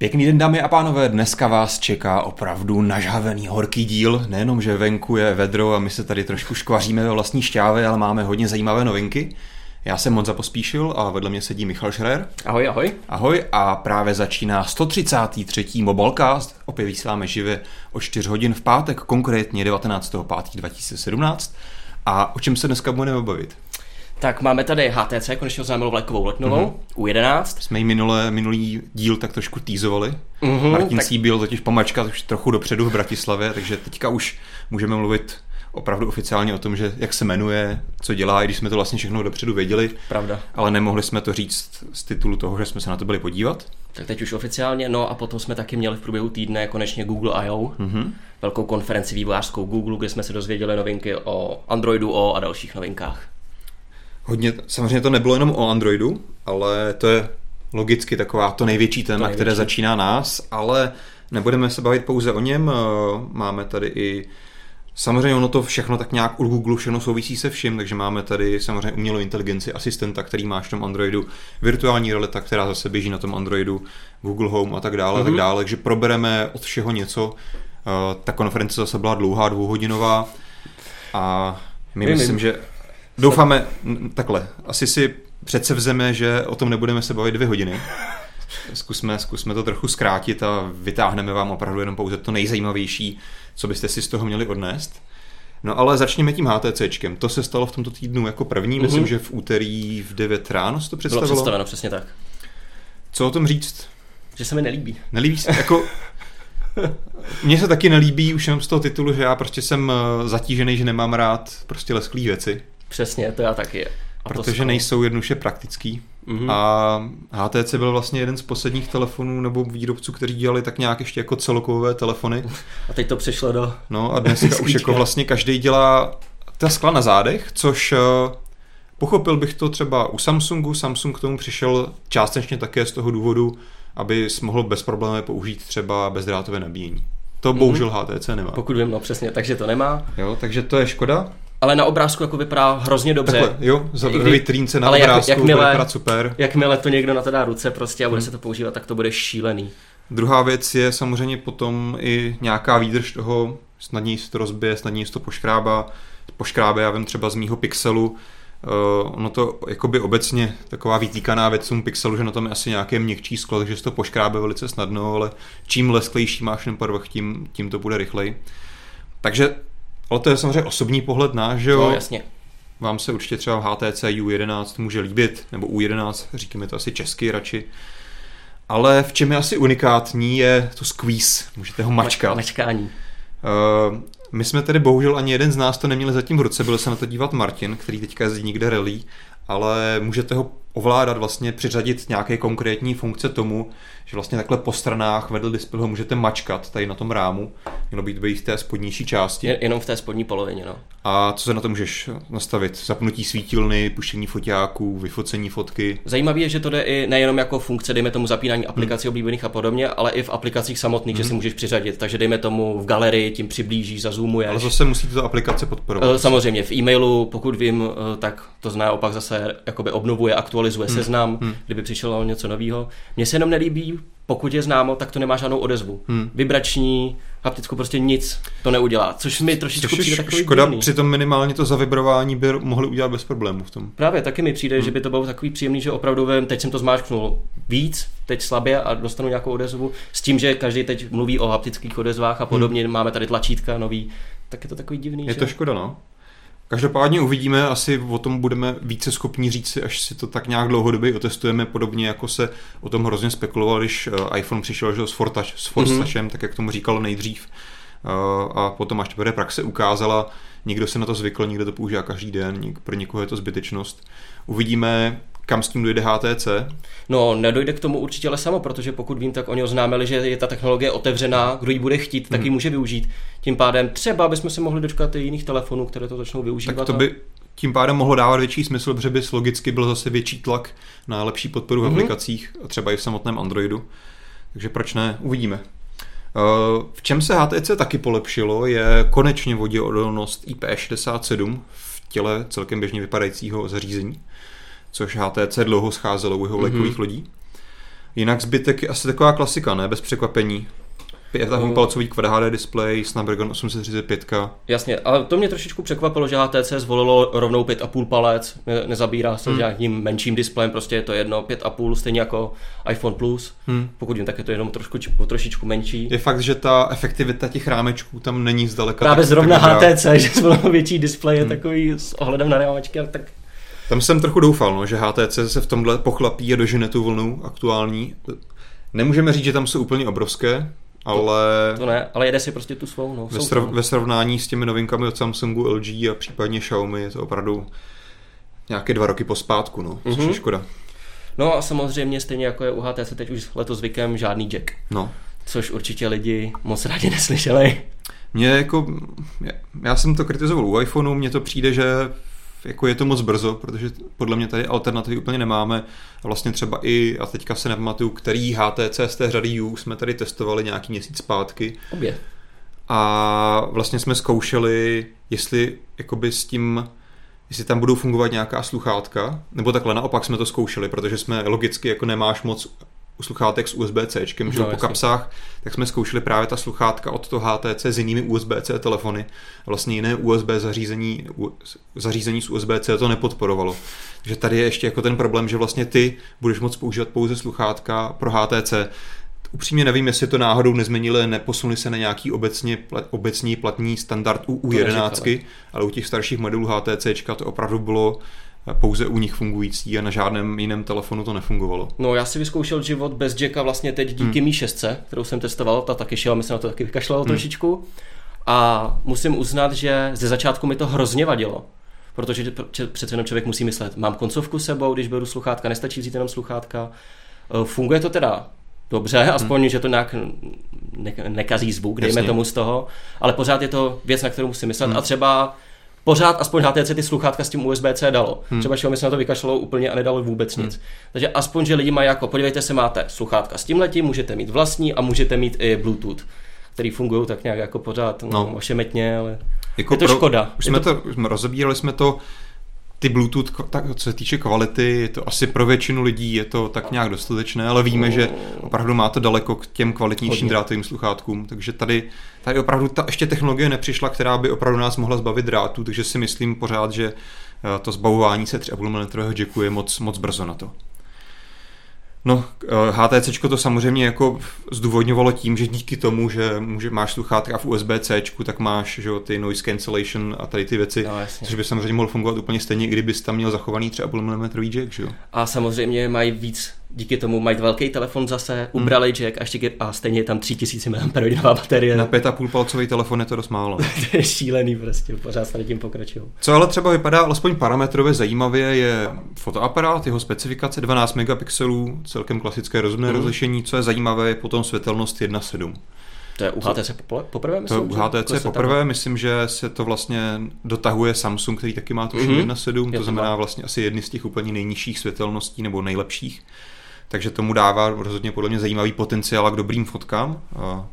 Pěkný den, dámy a pánové, dneska vás čeká opravdu nažhavený horký díl. Nejenom, že venku je vedro a my se tady trošku škvaříme ve vlastní šťávě, ale máme hodně zajímavé novinky. Já jsem Monza Pospíšil a vedle mě sedí Michal Šrer. Ahoj, ahoj. Ahoj a právě začíná 133. Mobilecast. Opět vysíláme živě o 4 hodin v pátek, konkrétně 19.5.2017. A o čem se dneska budeme bavit? Tak máme tady HTC, konečně oznámilo vlajkovou letnovou, mm-hmm. U11. Jsme ji minulé, minulý díl tak trošku týzovali. Mm-hmm, Martin tak... byl totiž pomačka už trochu dopředu v Bratislavě, takže teďka už můžeme mluvit opravdu oficiálně o tom, že jak se jmenuje, co dělá, i když jsme to vlastně všechno dopředu věděli. Pravda. Ale nemohli jsme to říct z titulu toho, že jsme se na to byli podívat. Tak teď už oficiálně, no a potom jsme taky měli v průběhu týdne konečně Google I.O., mm-hmm. velkou konferenci vývojářskou Google, kde jsme se dozvěděli novinky o Androidu O a dalších novinkách. Hodně, samozřejmě to nebylo jenom o Androidu, ale to je logicky taková to největší téma, to největší. které začíná nás, ale nebudeme se bavit pouze o něm, máme tady i Samozřejmě ono to všechno tak nějak u Google všechno souvisí se vším, takže máme tady samozřejmě umělou inteligenci, asistenta, který máš v tom Androidu, virtuální realita, která zase běží na tom Androidu, Google Home a tak dále, mm-hmm. tak mhm. dále, takže probereme od všeho něco. Ta konference zase byla dlouhá, dvouhodinová a my my myslím, že Doufáme, takhle, asi si přece vzeme, že o tom nebudeme se bavit dvě hodiny. Zkusme, zkusme to trochu zkrátit a vytáhneme vám opravdu jenom pouze to nejzajímavější, co byste si z toho měli odnést. No ale začněme tím HTCčkem. To se stalo v tomto týdnu jako první, mm-hmm. myslím, že v úterý v 9 ráno se to představilo. Bylo představeno, přesně tak. Co o tom říct? Že se mi nelíbí. Nelíbí se, jako... Mně se taky nelíbí už jenom z toho titulu, že já prostě jsem eh, zatížený, že nemám rád prostě lesklý věci. Přesně, to já taky. A protože nejsou jednoduše praktický. Mm-hmm. A HTC byl vlastně jeden z posledních telefonů nebo výrobců, kteří dělali tak nějak ještě jako celokovové telefony. A teď to přišlo do... No a dneska už jako vlastně každý dělá ta skla na zádech, což eh, pochopil bych to třeba u Samsungu. Samsung k tomu přišel částečně také z toho důvodu, aby mohl bez problémů použít třeba bezdrátové nabíjení. To mm-hmm. bohužel HTC nemá. Pokud vím, no přesně, takže to nemá. Jo, takže to je škoda ale na obrázku jako vypadá hrozně dobře. Takhle, jo, za vitrínce na ale obrázku jak, jakmile, bude super. Jakmile to někdo na to dá ruce prostě a bude hmm. se to používat, tak to bude šílený. Druhá věc je samozřejmě potom i nějaká výdrž toho, snadněji se to rozbije, snadněji se to poškrábá, poškrábe, já vím třeba z mýho pixelu, Uh, ono to jakoby obecně taková vytýkaná věc tomu pixelu, že na tom je asi nějaké měkčí sklo, takže se to poškrábe velice snadno, ale čím lesklejší máš ten povrch, tím, tím to bude rychleji. Takže ale to je samozřejmě osobní pohled náš, že jo? No, jasně. Vám se určitě třeba HTC U11 může líbit, nebo U11, říkáme to asi česky radši. Ale v čem je asi unikátní, je to squeeze. Můžete ho mačkat. Mačkání. Uh, my jsme tedy bohužel ani jeden z nás to neměli zatím v ruce, byl se na to dívat Martin, který teďka jezdí někde rally, ale můžete ho ovládat, vlastně přiřadit nějaké konkrétní funkce tomu, že vlastně takhle po stranách vedle displeho můžete mačkat tady na tom rámu. Mělo být být v té spodnější části. Je, jenom v té spodní polovině, no. A co se na to můžeš nastavit? Zapnutí svítilny, puštění foťáků, vyfocení fotky. Zajímavé je, že to jde i nejenom jako funkce, dejme tomu zapínání aplikací hmm. oblíbených a podobně, ale i v aplikacích samotných, hmm. že si můžeš přiřadit. Takže dejme tomu v galerii, tím přiblížíš, zazumuješ. Ale zase musí to aplikace podporovat. Eh, samozřejmě, v e-mailu, pokud vím, eh, tak to zná opak zase jakoby obnovuje, aktualizuje hmm. seznam, hmm. kdyby přišlo něco nového. Mně se jenom nelíbí pokud je známo, tak to nemá žádnou odezvu. Hmm. Vibrační, haptickou prostě nic to neudělá, což mi trošičku přijde takový Škoda, divný. přitom minimálně to zavibrování by mohli udělat bez problémů v tom. Právě, taky mi přijde, hmm. že by to bylo takový příjemný, že opravdu vím, teď jsem to zmáčknul víc, teď slabě a dostanu nějakou odezvu, s tím, že každý teď mluví o haptických odezvách a podobně, hmm. máme tady tlačítka nový, tak je to takový divný. Je že? to škoda, no. Každopádně uvidíme, asi o tom budeme více schopni říct až si to tak nějak dlouhodobě otestujeme, podobně jako se o tom hrozně spekuloval, když eh, iPhone přišel že, s, Fortouch, s Force mm-hmm. tak jak tomu říkal nejdřív. Eh, a potom až teprve praxe ukázala, někdo se na to zvykl, někdo to používá každý den, pro někoho je to zbytečnost. Uvidíme, kam s tím dojde HTC? No, nedojde k tomu určitě ale samo, protože pokud vím, tak oni oznámili, že je ta technologie otevřená, kdo ji bude chtít, tak ji hmm. může využít. Tím pádem třeba bychom se mohli dočkat i jiných telefonů, které to začnou využívat. Tak to by tím pádem mohlo dávat větší smysl, protože by logicky byl zase větší tlak na lepší podporu v mm-hmm. aplikacích, třeba i v samotném Androidu. Takže proč ne? Uvidíme. Eh, v čem se HTC taky polepšilo, je konečně voděodolnost IP67 v těle celkem běžně vypadajícího zařízení což HTC dlouho scházelo u jeho mm-hmm. lodí. Jinak zbytek je asi taková klasika, ne? Bez překvapení. 5,5 palcový Quad HD display, Snapdragon 835. Jasně, ale to mě trošičku překvapilo, že HTC zvolilo rovnou 5,5 palec, ne, nezabírá se hmm. nějakým menším displejem, prostě je to jedno, 5,5 stejně jako iPhone Plus, hmm. pokud vím, tak je to jenom trošku, trošičku menší. Je fakt, že ta efektivita těch rámečků tam není zdaleka. Právě tak, zrovna tak HTC, že zvolilo větší displej, je hmm. takový s ohledem na rámečky, tak tam jsem trochu doufal, no, že HTC se v tomhle pochlapí a dožene tu vlnu aktuální. Nemůžeme říct, že tam jsou úplně obrovské, ale... To, to ne, ale jede si prostě tu svou. No, ve, srov, ve srovnání s těmi novinkami od Samsungu, LG a případně Xiaomi je to opravdu nějaké dva roky pospátku, no, což mm-hmm. je škoda. No a samozřejmě stejně jako je u HTC teď už letos zvykem žádný jack. No. Což určitě lidi moc rádi neslyšeli. Mně jako, já jsem to kritizoval u iPhoneu, mně to přijde, že jako je to moc brzo, protože podle mě tady alternativy úplně nemáme. A vlastně třeba i, a teďka se nepamatuju, který HTC z té řady U jsme tady testovali nějaký měsíc zpátky. Obě. A vlastně jsme zkoušeli, jestli jakoby s tím jestli tam budou fungovat nějaká sluchátka, nebo takhle naopak jsme to zkoušeli, protože jsme logicky jako nemáš moc u sluchátek s USB-C, že no, po kapsách, tak jsme zkoušeli právě ta sluchátka od toho HTC s jinými USB-C telefony. Vlastně jiné USB zařízení, zařízení s USB-C to nepodporovalo. Takže tady je ještě jako ten problém, že vlastně ty budeš moct používat pouze sluchátka pro HTC. Upřímně nevím, jestli to náhodou nezměnili, neposunuli se na nějaký obecně, obecný platný standard u U11, ale u těch starších modelů HTC to opravdu bylo pouze u nich fungující a na žádném jiném telefonu to nefungovalo. No já si vyzkoušel život bez jacka vlastně teď díky hmm. Mi 6, kterou jsem testoval, ta taky šel, myslím na to taky vykašlal hmm. trošičku. A musím uznat, že ze začátku mi to hrozně vadilo. Protože přece jenom člověk musí myslet, mám koncovku sebou, když beru sluchátka, nestačí vzít jenom sluchátka. E, funguje to teda dobře, hmm. aspoň, že to nějak ne- nekazí zvuk, dejme Jasně. tomu z toho, ale pořád je to věc, na kterou musím myslet. Hmm. A třeba pořád aspoň HTC ty sluchátka s tím USB-C dalo. Hmm. Třeba Xiaomi se na to vykašlalo úplně a nedalo vůbec nic. Hmm. Takže aspoň, že lidi mají jako, podívejte se, máte sluchátka s tím letím, můžete mít vlastní a můžete mít i Bluetooth, který fungují tak nějak jako pořád no, no. ošemetně, ale jako je to pro, škoda. Už jsme to, to, rozebírali jsme to, ty Bluetooth, tak, co se týče kvality, je to asi pro většinu lidí je to tak nějak dostatečné, ale víme, že opravdu má to daleko k těm kvalitnějším Hodně. drátovým sluchátkům, takže tady, tady opravdu ta ještě technologie nepřišla, která by opravdu nás mohla zbavit drátů, takže si myslím pořád, že eh, to zbavování se 3,5 mm jacku je moc, moc brzo na to. No, HTC eh, to samozřejmě jako zdůvodňovalo tím, že díky tomu, že může, máš sluchátka v USB-C, tak máš že, ty noise cancellation a tady ty věci, no, což by samozřejmě mohlo fungovat úplně stejně, kdybys tam měl zachovaný třeba mm jack. Že? A samozřejmě mají víc díky tomu mají velký telefon zase, hmm. ubrali jack a, ještě, a stejně je tam 3000 mAh baterie. Na 5,5 palcový telefon je to dost málo. to je šílený prostě, pořád tady tím pokračují. Co ale třeba vypadá alespoň parametrově zajímavě je fotoaparát, jeho specifikace 12 megapixelů, celkem klasické rozumné hmm. rozlišení, co je zajímavé je potom světelnost 1.7. To je u HTC poprvé, myslím? To je u HTC jako poprvé, tam... myslím, že se to vlastně dotahuje Samsung, který taky má tuším mm-hmm. 1.7, to znamená vlastně asi jedny z těch úplně nejnižších světelností nebo nejlepších takže tomu dává rozhodně podle mě zajímavý potenciál k dobrým fotkám.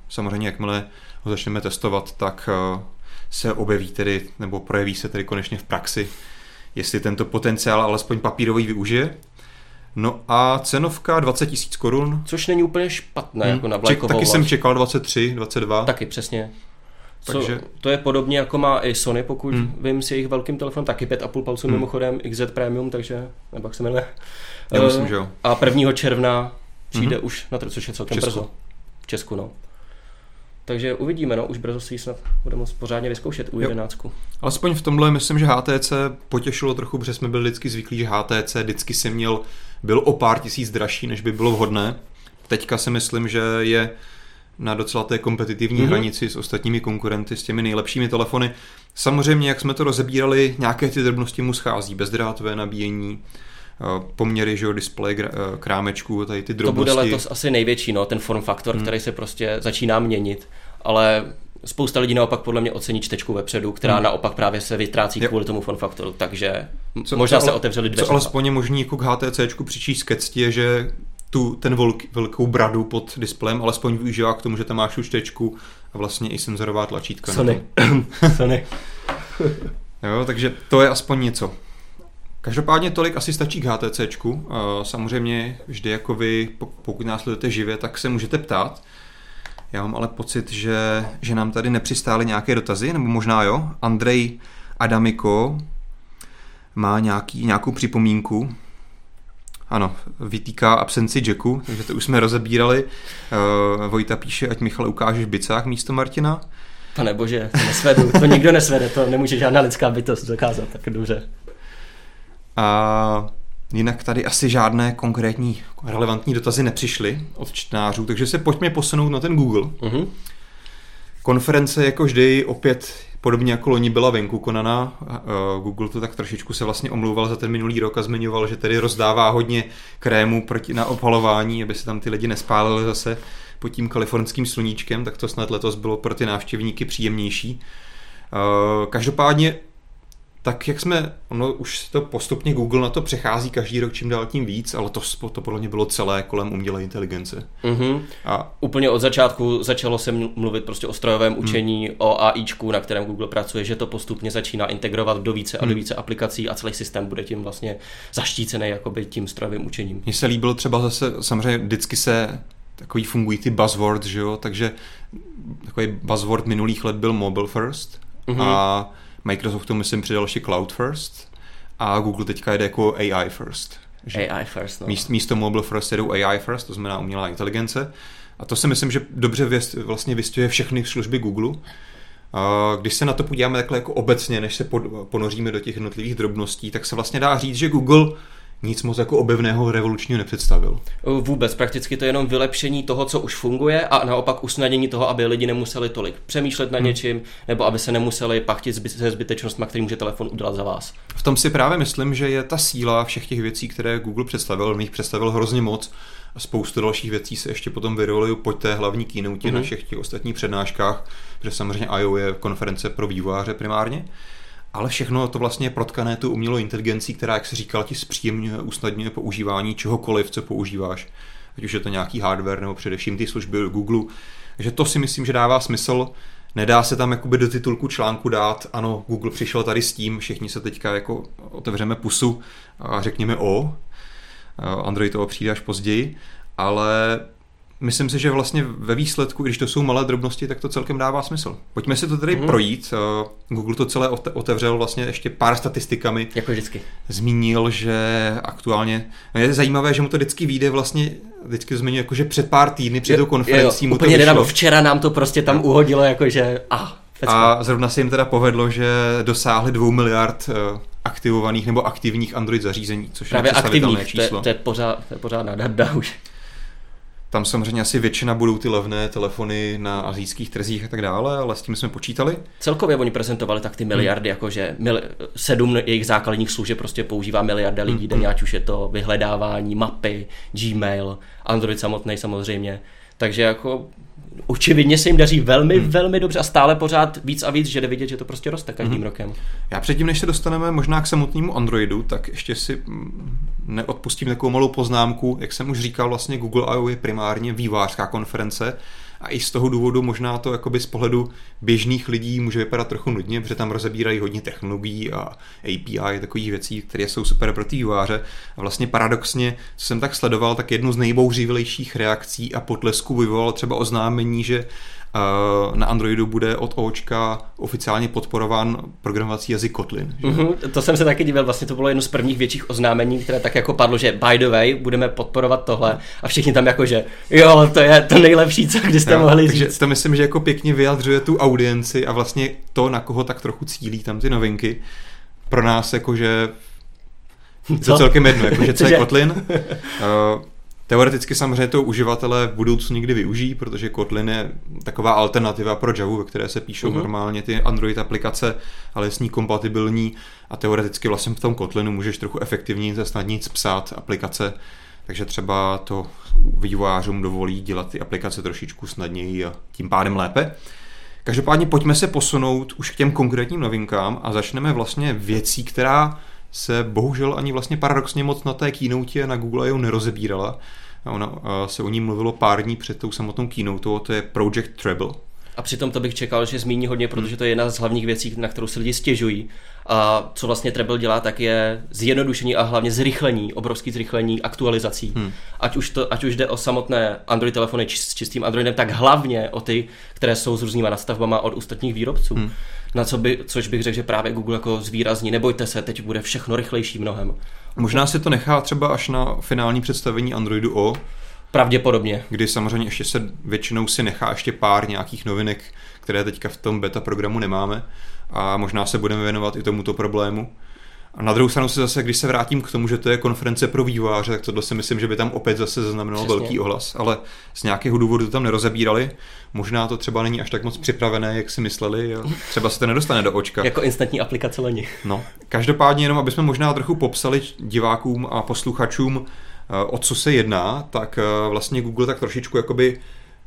Samozřejmě, jakmile ho začneme testovat, tak se objeví tedy, nebo projeví se tedy konečně v praxi, jestli tento potenciál alespoň papírový využije. No a cenovka 20 tisíc korun. Což není úplně špatné, hmm. jako na Ček, Taky vlast. jsem čekal 23, 22. Taky přesně. Takže... Co, to je podobně jako má i Sony, pokud hmm. vím s jejich velkým telefonem, taky 5,5 palců hmm. mimochodem XZ Premium, takže, nebo jak se jmenuje. Já myslím, uh, že jo. A 1. června přijde mm-hmm. už na to, což je celkem brzo. V Česku, no. Takže uvidíme, no, už brzo si ji snad budeme moct pořádně vyzkoušet u 11. Alespoň v tomhle myslím, že HTC potěšilo trochu, protože jsme byli vždycky zvyklí, že HTC vždycky si měl, byl o pár tisíc dražší, než by bylo vhodné. Teďka si myslím, že je na docela té kompetitivní mm-hmm. hranici s ostatními konkurenty, s těmi nejlepšími telefony. Samozřejmě, jak jsme to rozebírali, nějaké ty drobnosti mu schází, bezdrátové nabíjení, eh, poměry, že jo, display eh, krámečků, tady ty drobnosti. To bude letos asi největší, no, ten form faktor, hmm. který se prostě začíná měnit, ale spousta lidí naopak podle mě ocení čtečku vepředu, která hmm. naopak právě se vytrácí je. kvůli tomu form faktoru, takže co, možná co, se otevřeli dveře. Co alespoň je možný jako k HTC přičíst ke cti že tu, ten velk, velkou bradu pod displejem alespoň využívá k tomu, že tam máš už tečku a vlastně i senzorová tlačítka. Sony. Sony. jo, takže to je aspoň něco. Každopádně tolik asi stačí k HTCčku. Samozřejmě vždy jako vy, pokud nás sledujete živě, tak se můžete ptát. Já mám ale pocit, že, že nám tady nepřistály nějaké dotazy, nebo možná jo. Andrej Adamiko má nějaký, nějakou připomínku. Ano, vytýká absenci Jacku, takže to už jsme rozebírali. Uh, Vojta píše, ať Michal ukážeš bicách místo Martina. Pane bože, to nesvedu, to nikdo nesvede, to nemůže žádná lidská bytost dokázat, tak dobře. A jinak tady asi žádné konkrétní relevantní dotazy nepřišly od čtenářů, takže se pojďme posunout na ten Google. Uh-huh. Konference jako vždy opět podobně jako loni byla venku konaná. Google to tak trošičku se vlastně omlouval za ten minulý rok a zmiňoval, že tedy rozdává hodně krému proti, na opalování, aby se tam ty lidi nespálili zase pod tím kalifornským sluníčkem, tak to snad letos bylo pro ty návštěvníky příjemnější. Každopádně tak jak jsme, ono už to postupně Google na to přechází každý rok čím dál tím víc, ale to, to podle mě bylo celé kolem umělé inteligence. Mm-hmm. A úplně od začátku začalo se mluvit prostě o strojovém mm. učení, mm. o AIčku, na kterém Google pracuje, že to postupně začíná integrovat do více a do mm. více aplikací a celý systém bude tím vlastně zaštícený jakoby tím strojovým učením. Mně se líbilo třeba zase, samozřejmě vždycky se takový fungují ty buzzwords, že jo, takže takový buzzword minulých let byl mobile first mm-hmm. a Microsoftu myslím přidal ještě Cloud First a Google teďka jede jako AI First. Že AI First, no. Míst, místo Mobile First jedou AI First, to znamená umělá inteligence. A to si myslím, že dobře věst, vlastně vystihuje všechny služby Google. A když se na to podíváme takhle jako obecně, než se ponoříme do těch jednotlivých drobností, tak se vlastně dá říct, že Google nic moc jako objevného revolučního nepředstavil. Vůbec, prakticky to je jenom vylepšení toho, co už funguje a naopak usnadnění toho, aby lidi nemuseli tolik přemýšlet na hmm. něčím, nebo aby se nemuseli pachtit se zbytečnostmi, který může telefon udělat za vás. V tom si právě myslím, že je ta síla všech těch věcí, které Google představil, on jich představil hrozně moc a spoustu dalších věcí se ještě potom vyrolují po té hlavní keynote mm-hmm. na všech těch ostatních přednáškách, protože samozřejmě I.O. je konference pro vývojáře primárně ale všechno to vlastně je protkané tu umělou inteligencí, která, jak se říkal, ti zpříjemňuje, usnadňuje používání čehokoliv, co používáš. Ať už je to nějaký hardware nebo především ty služby Google. Takže to si myslím, že dává smysl. Nedá se tam jakoby do titulku článku dát, ano, Google přišel tady s tím, všichni se teďka jako otevřeme pusu a řekněme o. Android toho přijde až později, ale myslím si, že vlastně ve výsledku, když to jsou malé drobnosti, tak to celkem dává smysl. Pojďme si to tedy mm. projít. Eh, Google to celé otevřel vlastně ještě pár statistikami. Jako vždycky. Zmínil, že aktuálně, je zajímavé, že mu to vždycky vyjde vlastně, vždycky zmiňuje, jako že před pár týdny před tou konferencí jo, mu úplně to vyšlo. Včera nám to prostě tam uhodilo, jakože ah, a zrovna se jim teda povedlo, že dosáhli dvou miliard eh, aktivovaných nebo aktivních Android zařízení, což Právě je aktivních, číslo. To je, to je, pořád, to je pořád nádherda už. Tam samozřejmě asi většina budou ty levné telefony na azijských trzích a tak dále, ale s tím jsme počítali. Celkově oni prezentovali tak ty miliardy, hmm. jakože mil, sedm jejich základních služeb prostě používá miliarda lidí hmm. denně, ať už je to vyhledávání, mapy, Gmail, Android samotný samozřejmě. Takže jako očividně se jim daří velmi, hmm. velmi dobře a stále pořád víc a víc, že jde vidět, že to prostě roste každým hmm. rokem. Já předtím, než se dostaneme možná k samotnému Androidu, tak ještě si mm, neodpustím takovou malou poznámku. Jak jsem už říkal, vlastně Google I.O. je primárně vývářská konference, a i z toho důvodu možná to jakoby z pohledu běžných lidí může vypadat trochu nudně, protože tam rozebírají hodně technologií a API takových věcí, které jsou super pro ty. A vlastně paradoxně, co jsem tak sledoval, tak jednu z nejbouřivějších reakcí a potlesků vyvolalo třeba oznámení, že na Androidu bude od Očka oficiálně podporován programovací jazyk Kotlin. Že? Mm-hmm, to jsem se taky díval, vlastně to bylo jedno z prvních větších oznámení, které tak jako padlo, že by the way, budeme podporovat tohle a všichni tam jako, že jo, to je to nejlepší, co kdy jste jo, mohli takže říct. to myslím, že jako pěkně vyjadřuje tu audienci a vlastně to, na koho tak trochu cílí tam ty novinky. Pro nás jakože to celkem jedno, jakože co je Kotlin. Uh, Teoreticky samozřejmě to uživatelé v budoucnu někdy využijí, protože Kotlin je taková alternativa pro Java, ve které se píšou uh-huh. normálně ty Android aplikace, ale je s ní kompatibilní a teoreticky vlastně v tom Kotlinu můžeš trochu efektivněji a snadněji psát aplikace, takže třeba to vývojářům dovolí dělat ty aplikace trošičku snadněji a tím pádem lépe. Každopádně pojďme se posunout už k těm konkrétním novinkám a začneme vlastně věcí, která se bohužel ani vlastně paradoxně moc na té keynote na Google I.O. nerozebírala. Ona se o ní mluvilo pár dní před tou samotnou keynote, to je Project Treble. A přitom to bych čekal, že zmíní hodně, protože to je jedna z hlavních věcí, na kterou se lidi stěžují. A co vlastně Treble dělá, tak je zjednodušení a hlavně zrychlení, obrovský zrychlení aktualizací. Hmm. Ať, už to, ať už jde o samotné Android telefony s čistým Androidem, tak hlavně o ty, které jsou s různýma nastavbama od ostatních výrobců. Hmm. Na co by, což bych řekl, že právě Google jako zvýrazní, nebojte se, teď bude všechno rychlejší mnohem. Možná si to nechá třeba až na finální představení Androidu O, Pravděpodobně. Kdy samozřejmě ještě se většinou si nechá ještě pár nějakých novinek, které teďka v tom beta programu nemáme a možná se budeme věnovat i tomuto problému. A na druhou stranu se zase, když se vrátím k tomu, že to je konference pro vývojáře, tak tohle si myslím, že by tam opět zase zaznamenalo Přesně. velký ohlas, ale z nějakého důvodu to tam nerozebírali. Možná to třeba není až tak moc připravené, jak si mysleli, a třeba se to nedostane do očka. jako instantní aplikace leni. No, každopádně jenom, aby jsme možná trochu popsali divákům a posluchačům, Eh, o co se jedná, tak eh, vlastně Google tak trošičku jakoby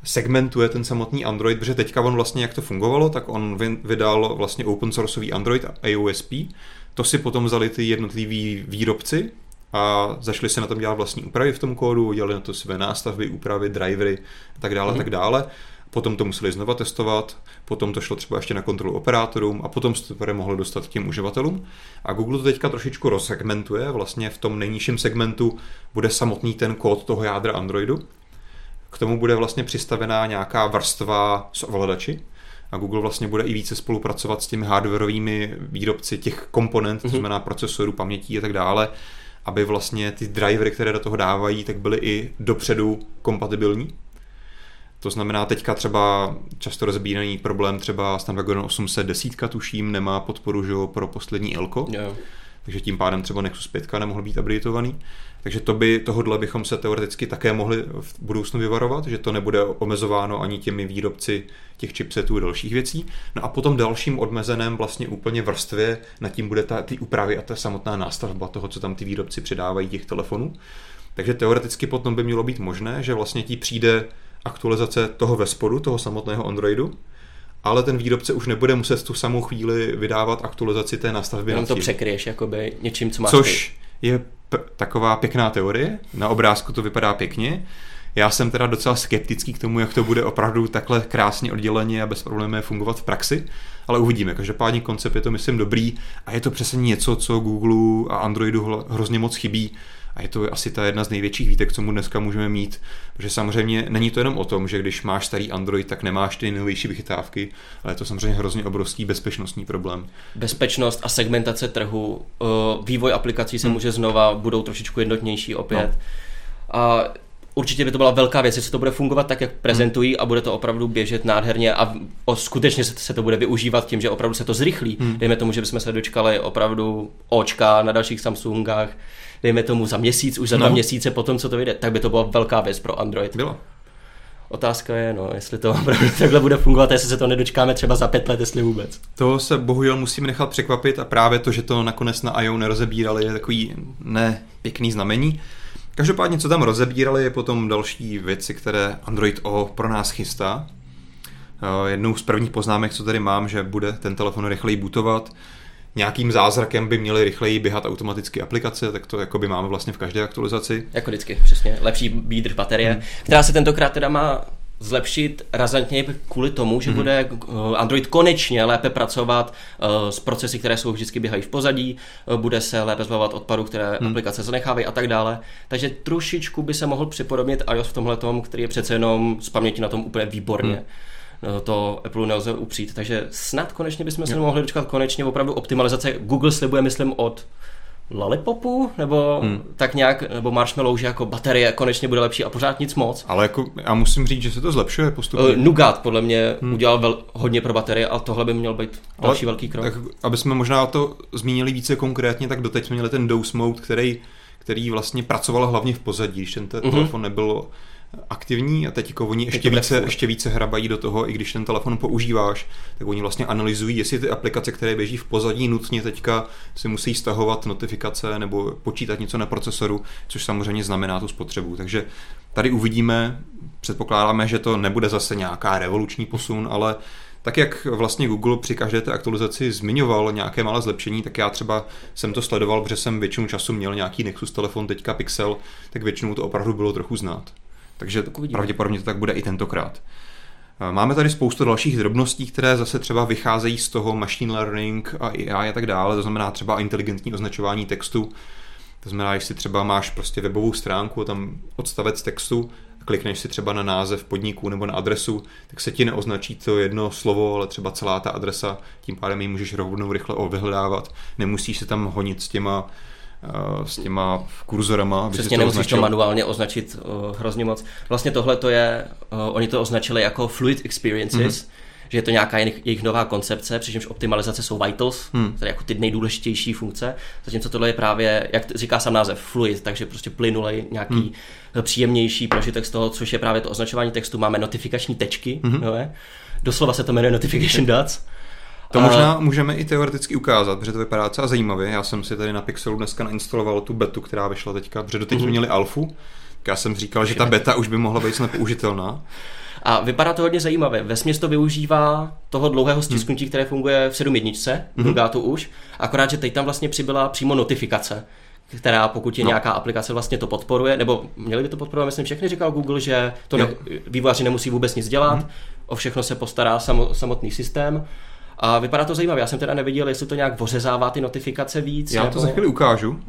segmentuje ten samotný Android, protože teďka on vlastně, jak to fungovalo, tak on vydal vlastně open sourceový Android AOSP, to si potom vzali ty jednotliví výrobci a zašli se na tom dělat vlastní úpravy v tom kódu, udělali na to své nástavby, úpravy, drivery a tak dále, mm-hmm. tak dále. Potom to museli znova testovat, potom to šlo třeba ještě na kontrolu operátorům a potom se to mohlo dostat k těm uživatelům. A Google to teďka trošičku rozsegmentuje, vlastně v tom nejnižším segmentu bude samotný ten kód toho jádra Androidu. K tomu bude vlastně přistavená nějaká vrstva s ovladači, a Google vlastně bude i více spolupracovat s těmi hardwareovými výrobci těch komponent, to mhm. znamená procesorů, pamětí a tak dále, aby vlastně ty drivery, které do toho dávají, tak byly i dopředu kompatibilní. To znamená, teďka třeba často rozbíraný problém třeba Snapdragon 810 tuším nemá podporu že, pro poslední Elko. Yeah. Takže tím pádem třeba Nexus 5 nemohl být updateovaný. Takže to by, tohodle bychom se teoreticky také mohli v budoucnu vyvarovat, že to nebude omezováno ani těmi výrobci těch chipsetů a dalších věcí. No a potom dalším odmezeném vlastně úplně vrstvě nad tím bude ta, ty úpravy a ta samotná nástavba toho, co tam ty výrobci přidávají těch telefonů. Takže teoreticky potom by mělo být možné, že vlastně ti přijde aktualizace toho ve spodu, toho samotného Androidu, ale ten výrobce už nebude muset tu samou chvíli vydávat aktualizaci té nastavby. Jenom to překryješ jakoby něčím, co máš Což ty. je p- taková pěkná teorie, na obrázku to vypadá pěkně, já jsem teda docela skeptický k tomu, jak to bude opravdu takhle krásně odděleně a bez problémů fungovat v praxi, ale uvidíme. Každopádně koncept je to, myslím, dobrý a je to přesně něco, co Google a Androidu hrozně moc chybí a je to asi ta jedna z největších výtek, co mu dneska můžeme mít, protože samozřejmě není to jenom o tom, že když máš starý Android, tak nemáš ty nejnovější vychytávky, ale je to samozřejmě hrozně obrovský bezpečnostní problém. Bezpečnost a segmentace trhu, eh, vývoj aplikací se hmm. může znova, budou trošičku jednotnější opět. No. A určitě by to byla velká věc, jestli to bude fungovat tak, jak prezentují a bude to opravdu běžet nádherně a o, skutečně se, se to bude využívat tím, že opravdu se to zrychlí. Hmm. Dejme tomu, že bychom se dočkali opravdu očka na dalších Samsungách, dejme tomu za měsíc, už za no. dva měsíce potom, co to vyjde, tak by to byla velká věc pro Android. Bylo. Otázka je, no, jestli to opravdu takhle bude fungovat, jestli se to nedočkáme třeba za pět let, jestli vůbec. To se bohužel musím nechat překvapit a právě to, že to nakonec na IO nerozebírali, je takový ne pěkný znamení. Každopádně, co tam rozebírali, je potom další věci, které Android O pro nás chystá. Eh, jednou z prvních poznámek, co tady mám, že bude ten telefon rychleji bootovat, nějakým zázrakem by měly rychleji běhat automaticky aplikace, tak to jako by máme vlastně v každé aktualizaci. Jako vždycky, přesně. Lepší výdrž baterie, hmm. která se tentokrát teda má zlepšit razantně kvůli tomu, že mm-hmm. bude eh, Android konečně lépe pracovat uh, s procesy, které jsou vždycky běhají v pozadí, uh, bude se lépe zbavovat odpadů, které mm. aplikace zanechávají a tak dále. Takže trošičku by se mohl připodobnit iOS v tomhle tom, který je přece jenom z paměti na tom úplně výborně. Mm to Apple nelze upřít. Takže snad konečně bychom se mohli dočkat konečně opravdu optimalizace. Google slibuje, myslím, od Lollipopu, nebo hmm. tak nějak, nebo Marshmallow, že jako baterie konečně bude lepší a pořád nic moc. Ale jako já musím říct, že se to zlepšuje postupně. Uh, Nougat podle mě hmm. udělal vel, hodně pro baterie, ale tohle by měl být další Ale, velký krok. Tak, aby jsme možná to zmínili více konkrétně, tak doteď jsme měli ten dose mode, který, který vlastně pracoval hlavně v pozadí, když ten mm-hmm. telefon nebyl aktivní a teď jako oni ještě více, ještě více hrabají do toho, i když ten telefon používáš, tak oni vlastně analyzují, jestli ty aplikace, které běží v pozadí nutně teďka si musí stahovat notifikace nebo počítat něco na procesoru, což samozřejmě znamená tu spotřebu. Takže tady uvidíme, předpokládáme, že to nebude zase nějaká revoluční posun, ale tak jak vlastně Google při každé té aktualizaci zmiňoval nějaké malé zlepšení, tak já třeba jsem to sledoval, protože jsem většinu času měl nějaký Nexus telefon, teďka Pixel, tak většinou to opravdu bylo trochu znát. Takže pravděpodobně to tak bude i tentokrát. Máme tady spoustu dalších drobností, které zase třeba vycházejí z toho machine learning a AI a tak dále, to znamená třeba inteligentní označování textu. To znamená, jestli třeba máš prostě webovou stránku a tam odstavec textu, klikneš si třeba na název podniku nebo na adresu, tak se ti neoznačí to jedno slovo, ale třeba celá ta adresa, tím pádem ji můžeš rovnou rychle vyhledávat. Nemusíš se tam honit s těma Eh, s těma kurzorama. Přesně, to nemusíš to manuálně označit uh, hrozně moc. Vlastně tohle to je, uh, oni to označili jako fluid experiences, mm-hmm. že je to nějaká jejich, nová koncepce, přičemž optimalizace jsou vitals, hmm. tedy jako ty nejdůležitější funkce, zatímco tohle je právě, jak říká sám název, fluid, takže prostě plynulej, nějaký hmm. příjemnější prožitek z toho, což je právě to označování textu. Máme notifikační tečky, hmm. no je? doslova se to jmenuje notification dots, to možná můžeme i teoreticky ukázat, protože to vypadá docela zajímavě. Já jsem si tady na Pixelu dneska nainstaloval tu betu, která vyšla teďka, protože doteď mm-hmm. měli alfu. Já jsem říkal, že ta beta už by mohla být snad použitelná. A vypadá to hodně zajímavě. Ve to využívá toho dlouhého stisknutí, hmm. které funguje v 7.1, hmm. to už, akorát, že teď tam vlastně přibyla přímo notifikace která pokud je no. nějaká aplikace vlastně to podporuje, nebo měli by to podporovat, myslím, všechny říkal Google, že to ne, vývojáři nemusí vůbec nic dělat, hmm. o všechno se postará samotný systém a vypadá to zajímavě. Já jsem teda neviděl, jestli to nějak vořezává ty notifikace víc. Já nebo... to za chvíli ukážu.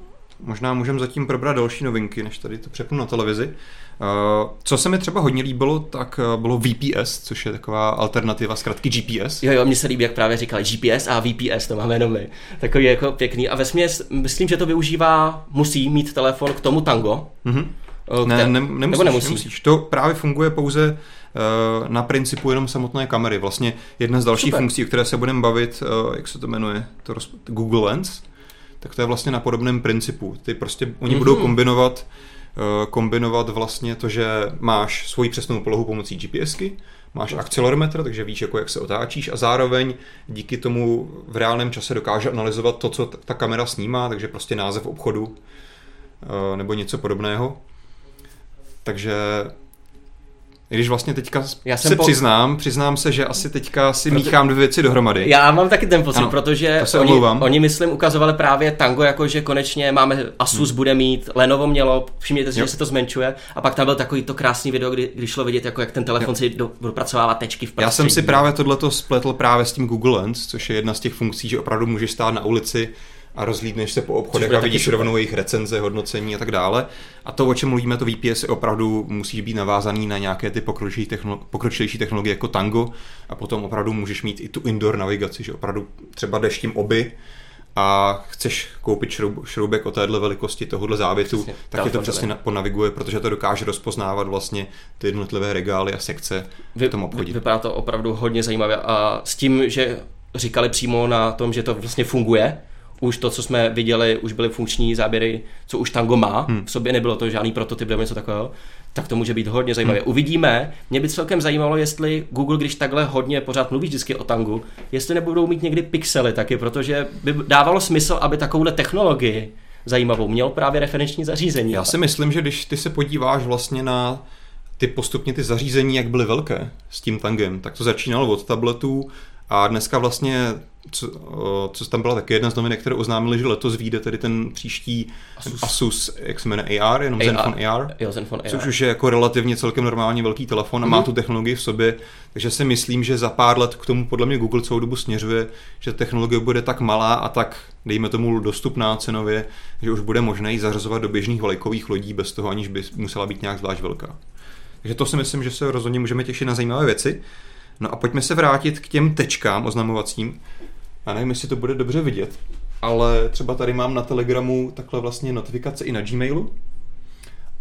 Možná můžeme zatím probrat další novinky, než tady to přepnu na televizi. Uh, co se mi třeba hodně líbilo, tak uh, bylo VPS, což je taková alternativa zkrátky GPS. Jo, jo, mně se líbí, jak právě říkali GPS a VPS, to máme jenom my. Takový jako pěkný. A ve směs, myslím, že to využívá, musí mít telefon k tomu Tango. Mm-hmm. Ne, ne, nemusíš, nebo nemusíš. nemusíš. To právě funguje pouze Eh, na principu jenom samotné kamery. Vlastně jedna z dalších Super. funkcí, o které se budeme bavit, eh, jak se to jmenuje, to roz... Google Lens, tak to je vlastně na podobném principu. Ty prostě, oni mm-hmm. budou kombinovat eh, kombinovat vlastně to, že máš svoji přesnou polohu pomocí GPSky, máš akcelerometr, takže víš, jako jak se otáčíš a zároveň díky tomu v reálném čase dokáže analyzovat to, co ta kamera snímá, takže prostě název obchodu nebo něco podobného. Takže i když vlastně teďka já se po... přiznám, přiznám se, že asi teďka si Proto... míchám dvě věci dohromady. Já mám taky ten pocit, ano, protože oni, oni, myslím, ukazovali právě tango, jako že konečně máme Asus hmm. bude mít, Lenovo mělo, všimněte si, jo. že se to zmenšuje, a pak tam byl takový to krásný video, kdy, kdy šlo vidět, jako jak ten telefon jo. si do, dopracovává tečky v prostředí. Já jsem si právě tohleto spletl právě s tím Google Lens, což je jedna z těch funkcí, že opravdu můžeš stát na ulici a rozhlídneš se po obchodech a vidíš rovnou jejich recenze, hodnocení a tak dále. A to, o čem mluvíme, to VPS, je opravdu musí být navázaný na nějaké ty pokročilejší, technolo- pokročilejší technologie jako Tango a potom opravdu můžeš mít i tu indoor navigaci, že opravdu třeba jdeš tím oby a chceš koupit šroub, šroubek o téhle velikosti tohohle závětu, přesně, tak je to přesně na, ponaviguje, protože to dokáže rozpoznávat vlastně ty jednotlivé regály a sekce Vy, v tom obchodě. Vypadá to opravdu hodně zajímavě a s tím, že říkali přímo na tom, že to vlastně funguje, už to, co jsme viděli, už byly funkční záběry, co už Tango má, hmm. v sobě nebylo to žádný prototyp nebo něco takového, tak to může být hodně zajímavé. Hmm. Uvidíme. Mě by celkem zajímalo, jestli Google, když takhle hodně pořád mluví vždycky o Tangu, jestli nebudou mít někdy pixely taky, protože by dávalo smysl, aby takovouhle technologii zajímavou měl právě referenční zařízení. Já si myslím, že když ty se podíváš vlastně na ty postupně ty zařízení, jak byly velké s tím tangem, tak to začínalo od tabletů a dneska vlastně co, co tam byla taky jedna z novinek, kterou oznámili, že letos vyjde tedy ten příští Asus, Asus jak se jmenuje AR, jenom AR. Zenfone AR, jo, Zenfone AR, což už je jako relativně celkem normálně velký telefon a mm-hmm. má mhm. tu technologii v sobě, takže si myslím, že za pár let k tomu podle mě Google celou dobu směřuje, že technologie bude tak malá a tak, dejme tomu, dostupná cenově, že už bude možné ji zařazovat do běžných vlajkových lodí bez toho, aniž by musela být nějak zvlášť velká. Takže to si myslím, že se rozhodně můžeme těšit na zajímavé věci. No a pojďme se vrátit k těm tečkám oznamovacím. Já nevím, jestli to bude dobře vidět, ale třeba tady mám na Telegramu takhle vlastně notifikace i na Gmailu.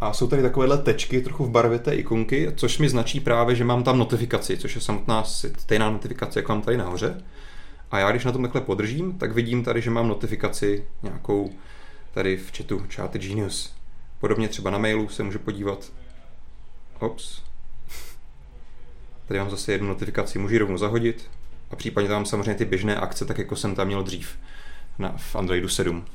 A jsou tady takovéhle tečky trochu v barvě té ikonky, což mi značí právě, že mám tam notifikaci, což je samotná stejná notifikace, jak mám tady nahoře. A já když na tom takhle podržím, tak vidím tady, že mám notifikaci nějakou tady v chatu Chat Genius. Podobně třeba na mailu se můžu podívat. Ops. Tady mám zase jednu notifikaci, můžu ji rovnou zahodit a případně tam samozřejmě ty běžné akce, tak jako jsem tam měl dřív na, v Androidu 7.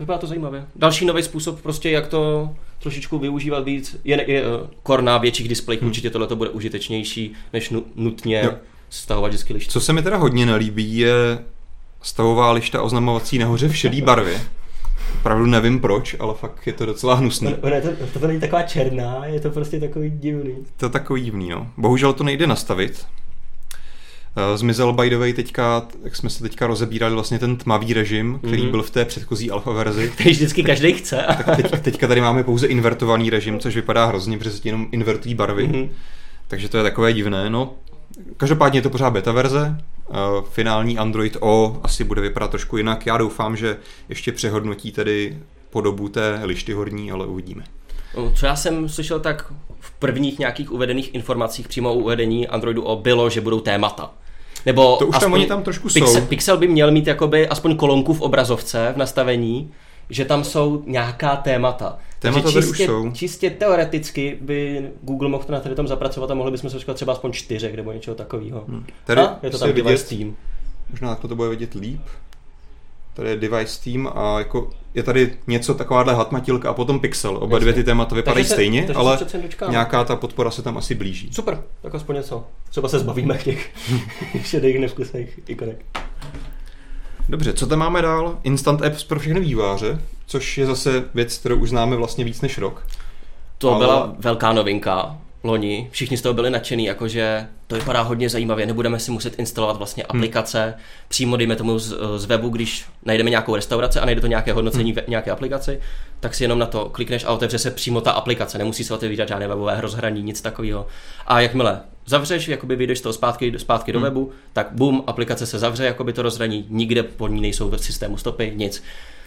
Vypadá to zajímavě. Další nový způsob, prostě jak to trošičku využívat víc, je, je uh, kor na větších displejích, hmm. určitě tohle to bude užitečnější, než nutně jo. stahovat vždycky lišty. Co se mi teda hodně nelíbí, je stavová lišta oznamovací nahoře v šedý barvě. Opravdu nevím proč, ale fakt je to docela hnusný. Ono, to, to, to není taková černá, je to prostě takový divný. To je takový divný, no. Bohužel to nejde nastavit, Uh, zmizel by the way teďka, jak jsme se teďka rozebírali vlastně ten tmavý režim, který mm-hmm. byl v té předchozí alfa verzi. Který vždycky každý chce. tak teď, teďka tady máme pouze invertovaný režim, což vypadá hrozně, protože se jenom invertují barvy. Mm-hmm. Takže to je takové divné. No, každopádně je to pořád beta verze. Uh, finální Android O asi bude vypadat trošku jinak. Já doufám, že ještě přehodnotí tedy podobu té lišty horní, ale uvidíme. Co já jsem slyšel, tak v prvních nějakých uvedených informacích přímo o uvedení Androidu O bylo, že budou témata. Nebo to už tam oni tam trošku Pixel, jsou. Pixel by měl mít jakoby aspoň kolonku v obrazovce v nastavení, že tam jsou nějaká témata. Témata Takže čistě, už jsou. čistě teoreticky by Google mohl to na tady tom zapracovat a mohli bychom se třeba aspoň čtyřek nebo něčeho takového. Hmm. Tady a je to tam device team. Možná to bude vidět líp. Tady je device team a jako je tady něco takováhle hatmatilka a potom pixel. Oba dvě ty témata vypadají se, stejně, ale nějaká ta podpora se tam asi blíží. Super, tak aspoň něco. Třeba se zbavíme těch šedých nevkusných ikonek. Dobře, co tam máme dál? Instant Apps pro všechny výváře, což je zase věc, kterou už známe vlastně víc než rok. To ale... byla velká novinka loni. Všichni z toho byli nadšený, jakože to vypadá hodně zajímavě, nebudeme si muset instalovat vlastně hmm. aplikace hmm. přímo, dejme tomu z, z webu, když najdeme nějakou restauraci a najde to nějaké hodnocení hmm. v nějaké aplikaci, tak si jenom na to klikneš a otevře se přímo ta aplikace, nemusí se otevírat žádné webové rozhraní, nic takového. A jakmile zavřeš, jakoby vyjdeš z toho zpátky, zpátky hmm. do webu, tak bum, aplikace se zavře, jakoby to rozhraní, nikde pod ní nejsou v systému stopy, nic.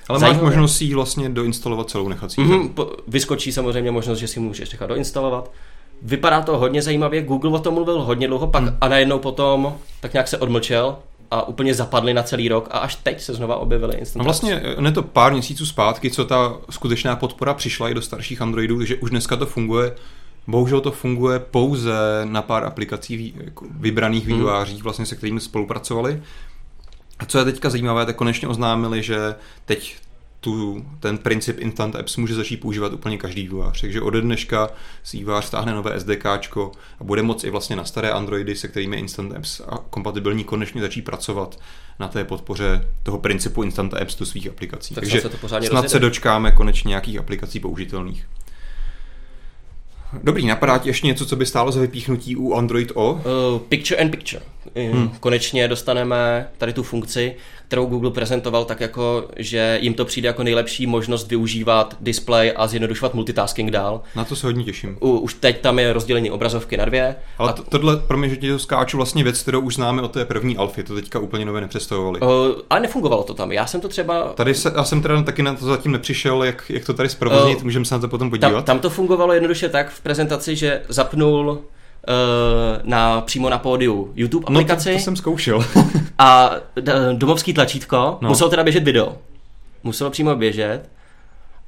Ale Zajímavé. máš možnost si ji vlastně doinstalovat celou nechací. Mm-hmm, vyskočí samozřejmě možnost, že si můžeš nechat doinstalovat. Vypadá to hodně zajímavě, Google o tom mluvil hodně dlouho, pak hmm. a najednou potom tak nějak se odmlčel a úplně zapadli na celý rok a až teď se znova objevily Instant No vlastně je to pár měsíců zpátky, co ta skutečná podpora přišla i do starších Androidů, takže už dneska to funguje. Bohužel to funguje pouze na pár aplikací jako vybraných hmm. vývojářích, vlastně se kterými spolupracovali. A co je teďka zajímavé, tak konečně oznámili, že teď tu, ten princip Instant Apps může začít používat úplně každý vývojář. Takže ode dneška si vývojář stáhne nové SDK a bude moci i vlastně na staré Androidy, se kterými Instant Apps a kompatibilní konečně začít pracovat na té podpoře toho principu Instant Apps do svých aplikací. Tak Takže se to snad rozjede. se dočkáme konečně nějakých aplikací použitelných. Dobrý, napadá ti ještě něco, co by stálo za vypíchnutí u Android O? Uh, picture and Picture. Hmm. Konečně dostaneme tady tu funkci, kterou Google prezentoval tak jako, že jim to přijde jako nejlepší možnost využívat display a zjednodušovat multitasking dál. Na to se hodně těším. U, už teď tam je rozdělení obrazovky na dvě. Ale to, tohle, pro mě, že ti to skáču vlastně věc, kterou už známe od té první alfy, to teďka úplně nové nepředstavovali. Uh, ale nefungovalo to tam. Já jsem to třeba. Tady se, já jsem teda taky na to zatím nepřišel, jak, jak to tady zprovoznit, uh, můžeme se na to potom podívat. Tam, tam to fungovalo jednoduše tak v prezentaci, že zapnul na, přímo na pódiu YouTube aplikaci. No to, to jsem zkoušel. a domovský tlačítko, no. muselo teda běžet video. Muselo přímo běžet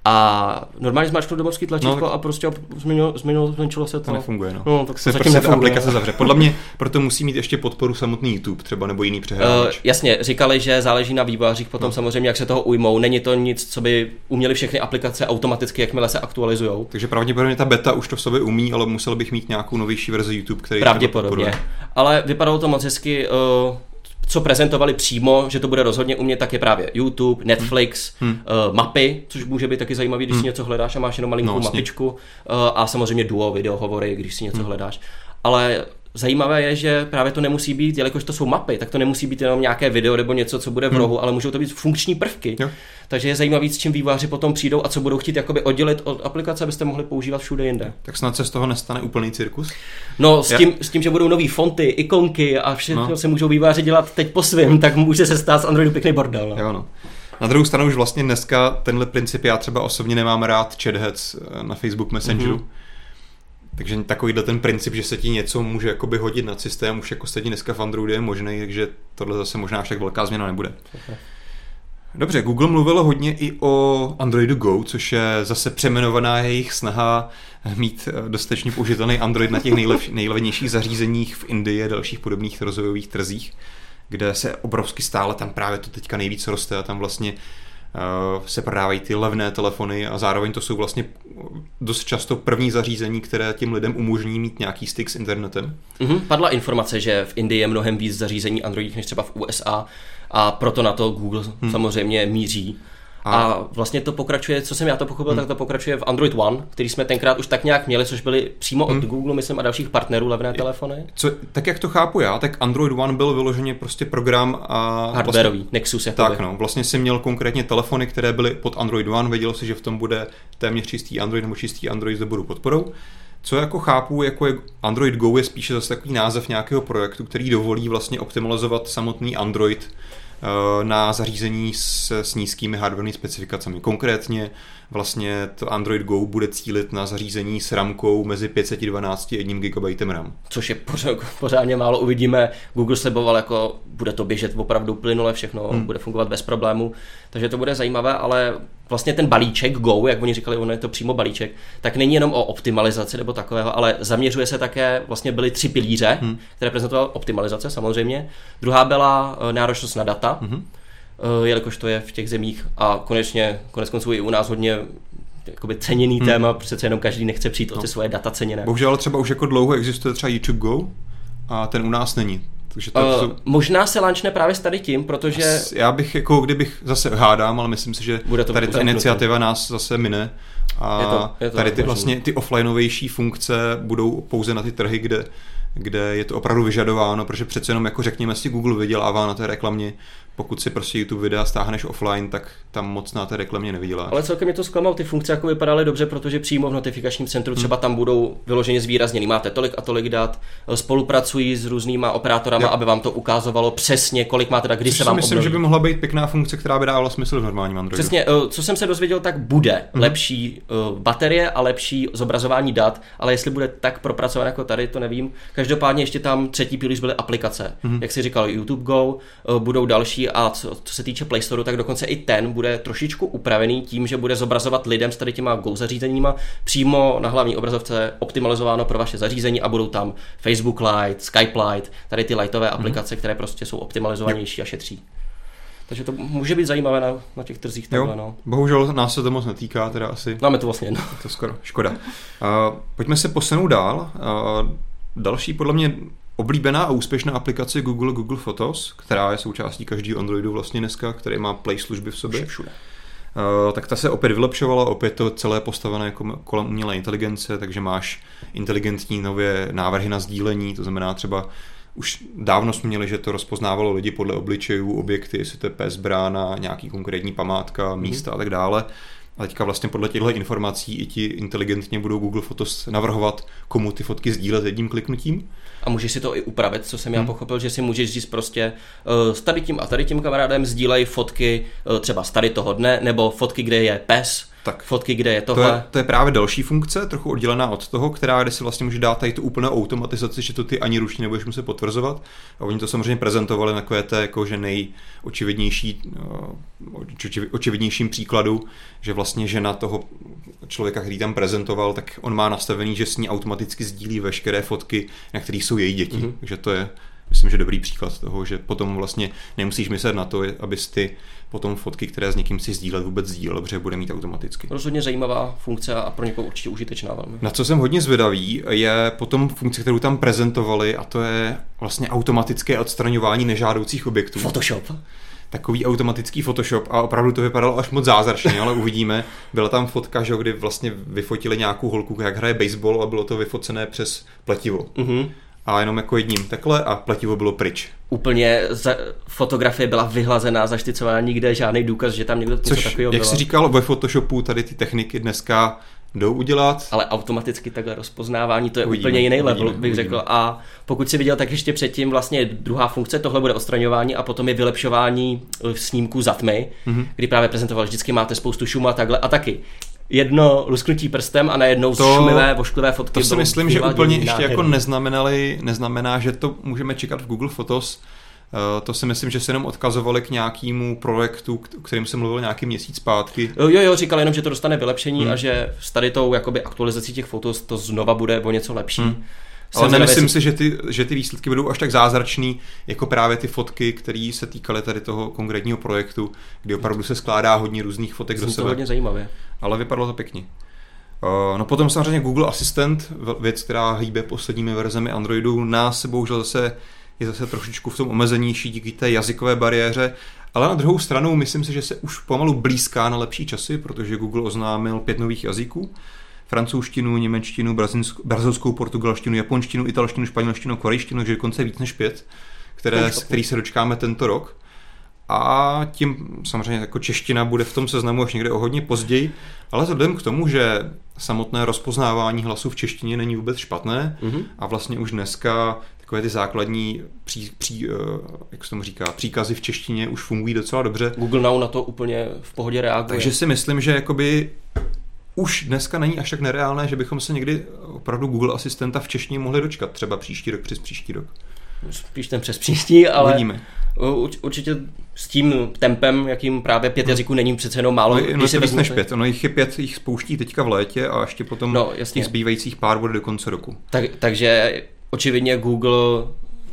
a normálně zmáčknu domovský tlačítko no, a prostě změnilo, změnilo, zmenšilo se to. To nefunguje, no. no tak se prostě nefunguje. aplikace zavře. Podle mě proto musí mít ještě podporu samotný YouTube třeba nebo jiný přehrávač. Uh, jasně, říkali, že záleží na vývojářích potom no. samozřejmě, jak se toho ujmou. Není to nic, co by uměli všechny aplikace automaticky, jakmile se aktualizují. Takže pravděpodobně ta beta už to v sobě umí, ale musel bych mít nějakou novější verzi YouTube, který Pravděpodobně. Ale vypadalo to moc hezky. Uh, co prezentovali přímo, že to bude rozhodně umět, tak je právě YouTube, Netflix, hmm. uh, mapy, což může být taky zajímavý, když hmm. si něco hledáš a máš jenom malinkou no, mapičku uh, a samozřejmě duo videohovory, když si něco hmm. hledáš. Ale Zajímavé je, že právě to nemusí být, jelikož to jsou mapy, tak to nemusí být jenom nějaké video nebo něco, co bude v hmm. rohu, hmm. ale můžou to být funkční prvky. Jo. Takže je zajímavý, s čím výváři potom přijdou a co budou chtít jakoby oddělit od aplikace, abyste mohli používat všude jinde. Tak snad se z toho nestane úplný cirkus? No, s tím, s tím že budou nové fonty, ikonky a všechno no. se můžou výváři dělat teď po svém, tak může se stát z Androidu pěkný bordel. No. Jo, no. Na druhou stranu už vlastně dneska tenhle princip já třeba osobně nemám rád chatheads eh, na Facebook Messengeru. Mm-hmm takže takovýhle ten princip, že se ti něco může jakoby hodit na systém, už jako se dneska v Androidu je možný, takže tohle zase možná však velká změna nebude. Dobře, Google mluvilo hodně i o Androidu Go, což je zase přeměnovaná jejich snaha mít eh, dostatečně použitelný Android na těch nejlevnějších zařízeních v Indii a dalších podobných rozvojových trzích, kde se obrovsky stále tam právě to teďka nejvíc roste a tam vlastně se prodávají ty levné telefony a zároveň to jsou vlastně dost často první zařízení, které těm lidem umožní mít nějaký styk s internetem. Mm-hmm. Padla informace, že v Indii je mnohem víc zařízení Android než třeba v USA a proto na to Google hmm. samozřejmě míří. A, vlastně to pokračuje, co jsem já to pochopil, hmm. tak to pokračuje v Android One, který jsme tenkrát už tak nějak měli, což byly přímo od hmm. Google, myslím, a dalších partnerů levné telefony. Co, tak jak to chápu já, tak Android One byl vyloženě prostě program a... Hardwareový, vlastně, Nexus jako Tak no, vlastně si měl konkrétně telefony, které byly pod Android One, vědělo si, že v tom bude téměř čistý Android nebo čistý Android s dobrou podporou. Co jako chápu, jako je Android Go je spíše zase takový název nějakého projektu, který dovolí vlastně optimalizovat samotný Android na zařízení s, s nízkými hardwareovými specifikacemi. Konkrétně vlastně to Android Go bude cílit na zařízení s ramkou mezi 512 a 1 GB RAM. Což je pořád, pořádně málo. Uvidíme, Google sliboval, jako bude to běžet opravdu plynule, všechno hmm. bude fungovat bez problému, takže to bude zajímavé, ale vlastně ten balíček Go, jak oni říkali, ono je to přímo balíček, tak není jenom o optimalizaci nebo takového, ale zaměřuje se také, vlastně byly tři pilíře, hmm. které prezentoval optimalizace samozřejmě. Druhá byla eh, náročnost na data, hmm jelikož to je v těch zemích a konečně, konec konců i u nás hodně jakoby ceněný hmm. téma, přece jenom každý nechce přijít no. o ty svoje data ceněné. Bohužel třeba už jako dlouho existuje třeba YouTube Go a ten u nás není. Takže to, uh, to... Možná se lančne právě s tady tím, protože... Já bych jako, kdybych zase hádám, ale myslím si, že Bude to tady ta iniciativa nás zase mine. A je to, je to tady ty vlastně ty offlineovější funkce budou pouze na ty trhy, kde kde je to opravdu vyžadováno, protože přece jenom jako řekněme si Google vydělává na té reklamě pokud si prostě YouTube videa stáhneš offline, tak tam moc na té reklamě nevyděláš. Ale celkem mě to zklamal, ty funkce jako vypadaly dobře, protože přímo v notifikačním centru třeba hmm. tam budou vyloženě zvýrazněny. Máte tolik a tolik dat, spolupracují s různýma operátorama, jo. aby vám to ukázalo přesně, kolik máte, tak kdy Což se vám myslím, obnoví. že by mohla být pěkná funkce, která by dávala smysl v normálním Androidu. Přesně, eh, co jsem se dozvěděl, tak bude hmm. lepší eh, baterie a lepší zobrazování dat, ale jestli bude tak propracované jako tady, to nevím. Každopádně ještě tam třetí pilíř byly aplikace. Hmm. Jak si říkal, YouTube Go, eh, budou další a co, co se týče Play Store, tak dokonce i ten bude trošičku upravený tím, že bude zobrazovat lidem s tady těma Go zařízeníma přímo na hlavní obrazovce optimalizováno pro vaše zařízení a budou tam Facebook Lite, Skype Lite, tady ty lightové mm-hmm. aplikace, které prostě jsou optimalizovanější a šetří. Takže to může být zajímavé na, na těch trzích. Takhle, no. Bohužel nás se to moc netýká, teda asi. Máme to vlastně jedno. To skoro, škoda. Uh, pojďme se posunout dál. Uh, další podle mě oblíbená a úspěšná aplikace Google Google Photos, která je součástí každého Androidu vlastně dneska, který má Play služby v sobě. Všude. Uh, tak ta se opět vylepšovala, opět to celé postavené jako kolem umělé inteligence, takže máš inteligentní nové návrhy na sdílení, to znamená třeba už dávno jsme měli, že to rozpoznávalo lidi podle obličejů, objekty, jestli to je pes, brána, nějaký konkrétní památka, místa mm. a tak dále. A teďka vlastně podle těchto informací i ti inteligentně budou Google Fotos navrhovat, komu ty fotky sdílet jedním kliknutím. A můžeš si to i upravit, co jsem hmm. já pochopil, že si můžeš říct prostě uh, s tady tím a tady tím kamarádem sdílej fotky uh, třeba z tady toho dne, nebo fotky, kde je pes, tak. fotky, kde je tohle. To je, to je právě další funkce, trochu oddělená od toho, která kde si vlastně může dát tady tu úplnou automatizaci, že to ty ani ručně nebudeš muset potvrzovat. A oni to samozřejmě prezentovali na té jako, že nejočividnější, eh, očividnějším příkladu, že vlastně žena toho člověka, který tam prezentoval, tak on má nastavený, že s ní automaticky sdílí veškeré fotky, na kterých jsou její děti. Mm-hmm. Takže to je myslím, že dobrý příklad toho, že potom vlastně nemusíš myslet na to, abys ty potom fotky, které s někým si sdílet, vůbec sdílel, protože bude mít automaticky. Rozhodně zajímavá funkce a pro někoho určitě užitečná velmi. Na co jsem hodně zvědavý, je potom funkce, kterou tam prezentovali, a to je vlastně automatické odstraňování nežádoucích objektů. Photoshop takový automatický Photoshop a opravdu to vypadalo až moc zázračně, ale uvidíme. Byla tam fotka, že, kdy vlastně vyfotili nějakou holku, jak hraje baseball a bylo to vyfocené přes pletivo. Mm-hmm a jenom jako jedním takhle a pletivo bylo pryč. Úplně za, fotografie byla vyhlazená, zašticovaná, nikde žádný důkaz, že tam někdo něco Což, takového jak jsi říkal, ve Photoshopu tady ty techniky dneska jdou udělat. Ale automaticky takhle rozpoznávání, to je uvidíme, úplně jiný level, uvidíme, bych uvidíme. řekl. A pokud si viděl, tak ještě předtím vlastně druhá funkce, tohle bude odstraňování a potom je vylepšování eh, snímků za tmy, mm-hmm. kdy právě prezentoval, vždycky máte spoustu šumu a takhle. A taky jedno lusknutí prstem a najednou to, šumivé, vošklivé fotky. To si myslím, že úplně ještě jako neznamenali, neznamená, že to můžeme čekat v Google Photos. Uh, to si myslím, že se jenom odkazovali k nějakému projektu, o kterým jsem mluvil nějaký měsíc zpátky. Jo, jo, říkal jenom, že to dostane vylepšení hmm. a že s tady tou jakoby, aktualizací těch fotos to znova bude o něco lepší. Hmm. Ale nemyslím si, že ty, že ty výsledky budou až tak zázračný, jako právě ty fotky, které se týkaly tady toho konkrétního projektu, kdy opravdu se skládá hodně různých fotek Zní do sebe. to hodně zajímavě. Ale vypadalo to pěkně. Uh, no potom samozřejmě Google Assistant, věc, která hýbe posledními verzemi Androidu, nás se bohužel zase je zase trošičku v tom omezenější díky té jazykové bariéře Ale na druhou stranu myslím si, že se už pomalu blízká na lepší časy, protože Google oznámil pět nových jazyků. Francouzštinu, němečtinu, brazilskou, portugalštinu, japonštinu, italštinu, španělštinu, korejštinu, takže dokonce víc než pět, které, který se dočkáme tento rok. A tím samozřejmě jako čeština bude v tom seznamu až někde o hodně později, ale vzhledem k tomu, že samotné rozpoznávání hlasu v češtině není vůbec špatné mm-hmm. a vlastně už dneska takové ty základní pří, pří, uh, jak se tomu říká, příkazy v češtině už fungují docela dobře. Google Now na to úplně v pohodě reaguje. Takže si myslím, že jakoby už dneska není až tak nereálné, že bychom se někdy opravdu Google asistenta v češtině mohli dočkat, třeba příští rok přes příští rok. Spíš ten přes příští, ale Uvidíme. určitě s tím tempem, jakým právě pět no. jazyků není přece jenom málo. No, no je víc než pět, ono jich je pět, jich spouští teďka v létě a ještě potom no, těch zbývajících pár bude do konce roku. Tak, takže očividně Google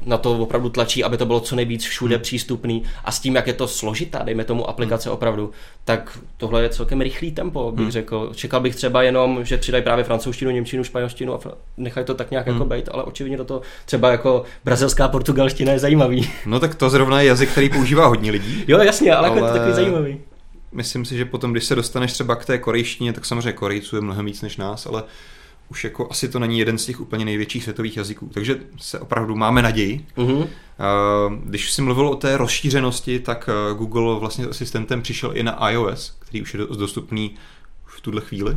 na to opravdu tlačí, aby to bylo co nejvíc všude hmm. přístupný a s tím, jak je to složitá, dejme tomu aplikace hmm. opravdu, tak tohle je celkem rychlý tempo, bych hmm. řekl. Čekal bych třeba jenom, že přidají právě francouzštinu, němčinu, španělštinu a nechají to tak nějak jako hmm. jako být, ale očividně to třeba jako brazilská portugalština je zajímavý. No tak to zrovna je jazyk, který používá hodně lidí. jo, jasně, ale, ale... Jako je to takový zajímavý myslím si, že potom, když se dostaneš třeba k té korejštině, tak samozřejmě Korejců je mnohem víc než nás, ale už jako asi to není jeden z těch úplně největších světových jazyků. Takže se opravdu máme naději. Mm-hmm. Když si mluvil o té rozšířenosti, tak eh, Google vlastně s asistentem přišel i na iOS, který už je dostupný v tuhle chvíli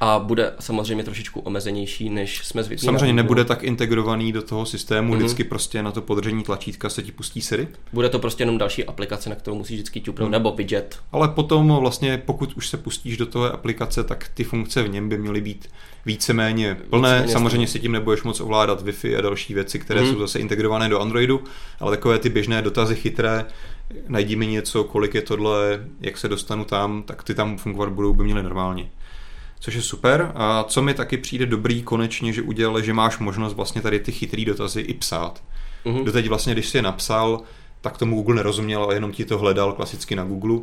a bude samozřejmě trošičku omezenější, než jsme zvyklí. Samozřejmě nebude tak integrovaný do toho systému, mm-hmm. vždycky prostě na to podržení tlačítka se ti pustí Siri. Bude to prostě jenom další aplikace, na kterou musíš vždycky ťupnout, mm. nebo widget. Ale potom vlastně, pokud už se pustíš do toho aplikace, tak ty funkce v něm by měly být víceméně plné. Víceméně Samozřejmě si tím nebudeš moc ovládat Wi-Fi a další věci, které mm. jsou zase integrované do Androidu, ale takové ty běžné dotazy chytré, najdi mi něco, kolik je tohle, jak se dostanu tam, tak ty tam fungovat budou, by měly normálně což je super. A co mi taky přijde dobrý konečně, že udělali, že máš možnost vlastně tady ty chytrý dotazy i psát. Mm-hmm. Doteď vlastně, když si je napsal, tak tomu Google nerozuměl a jenom ti to hledal klasicky na Google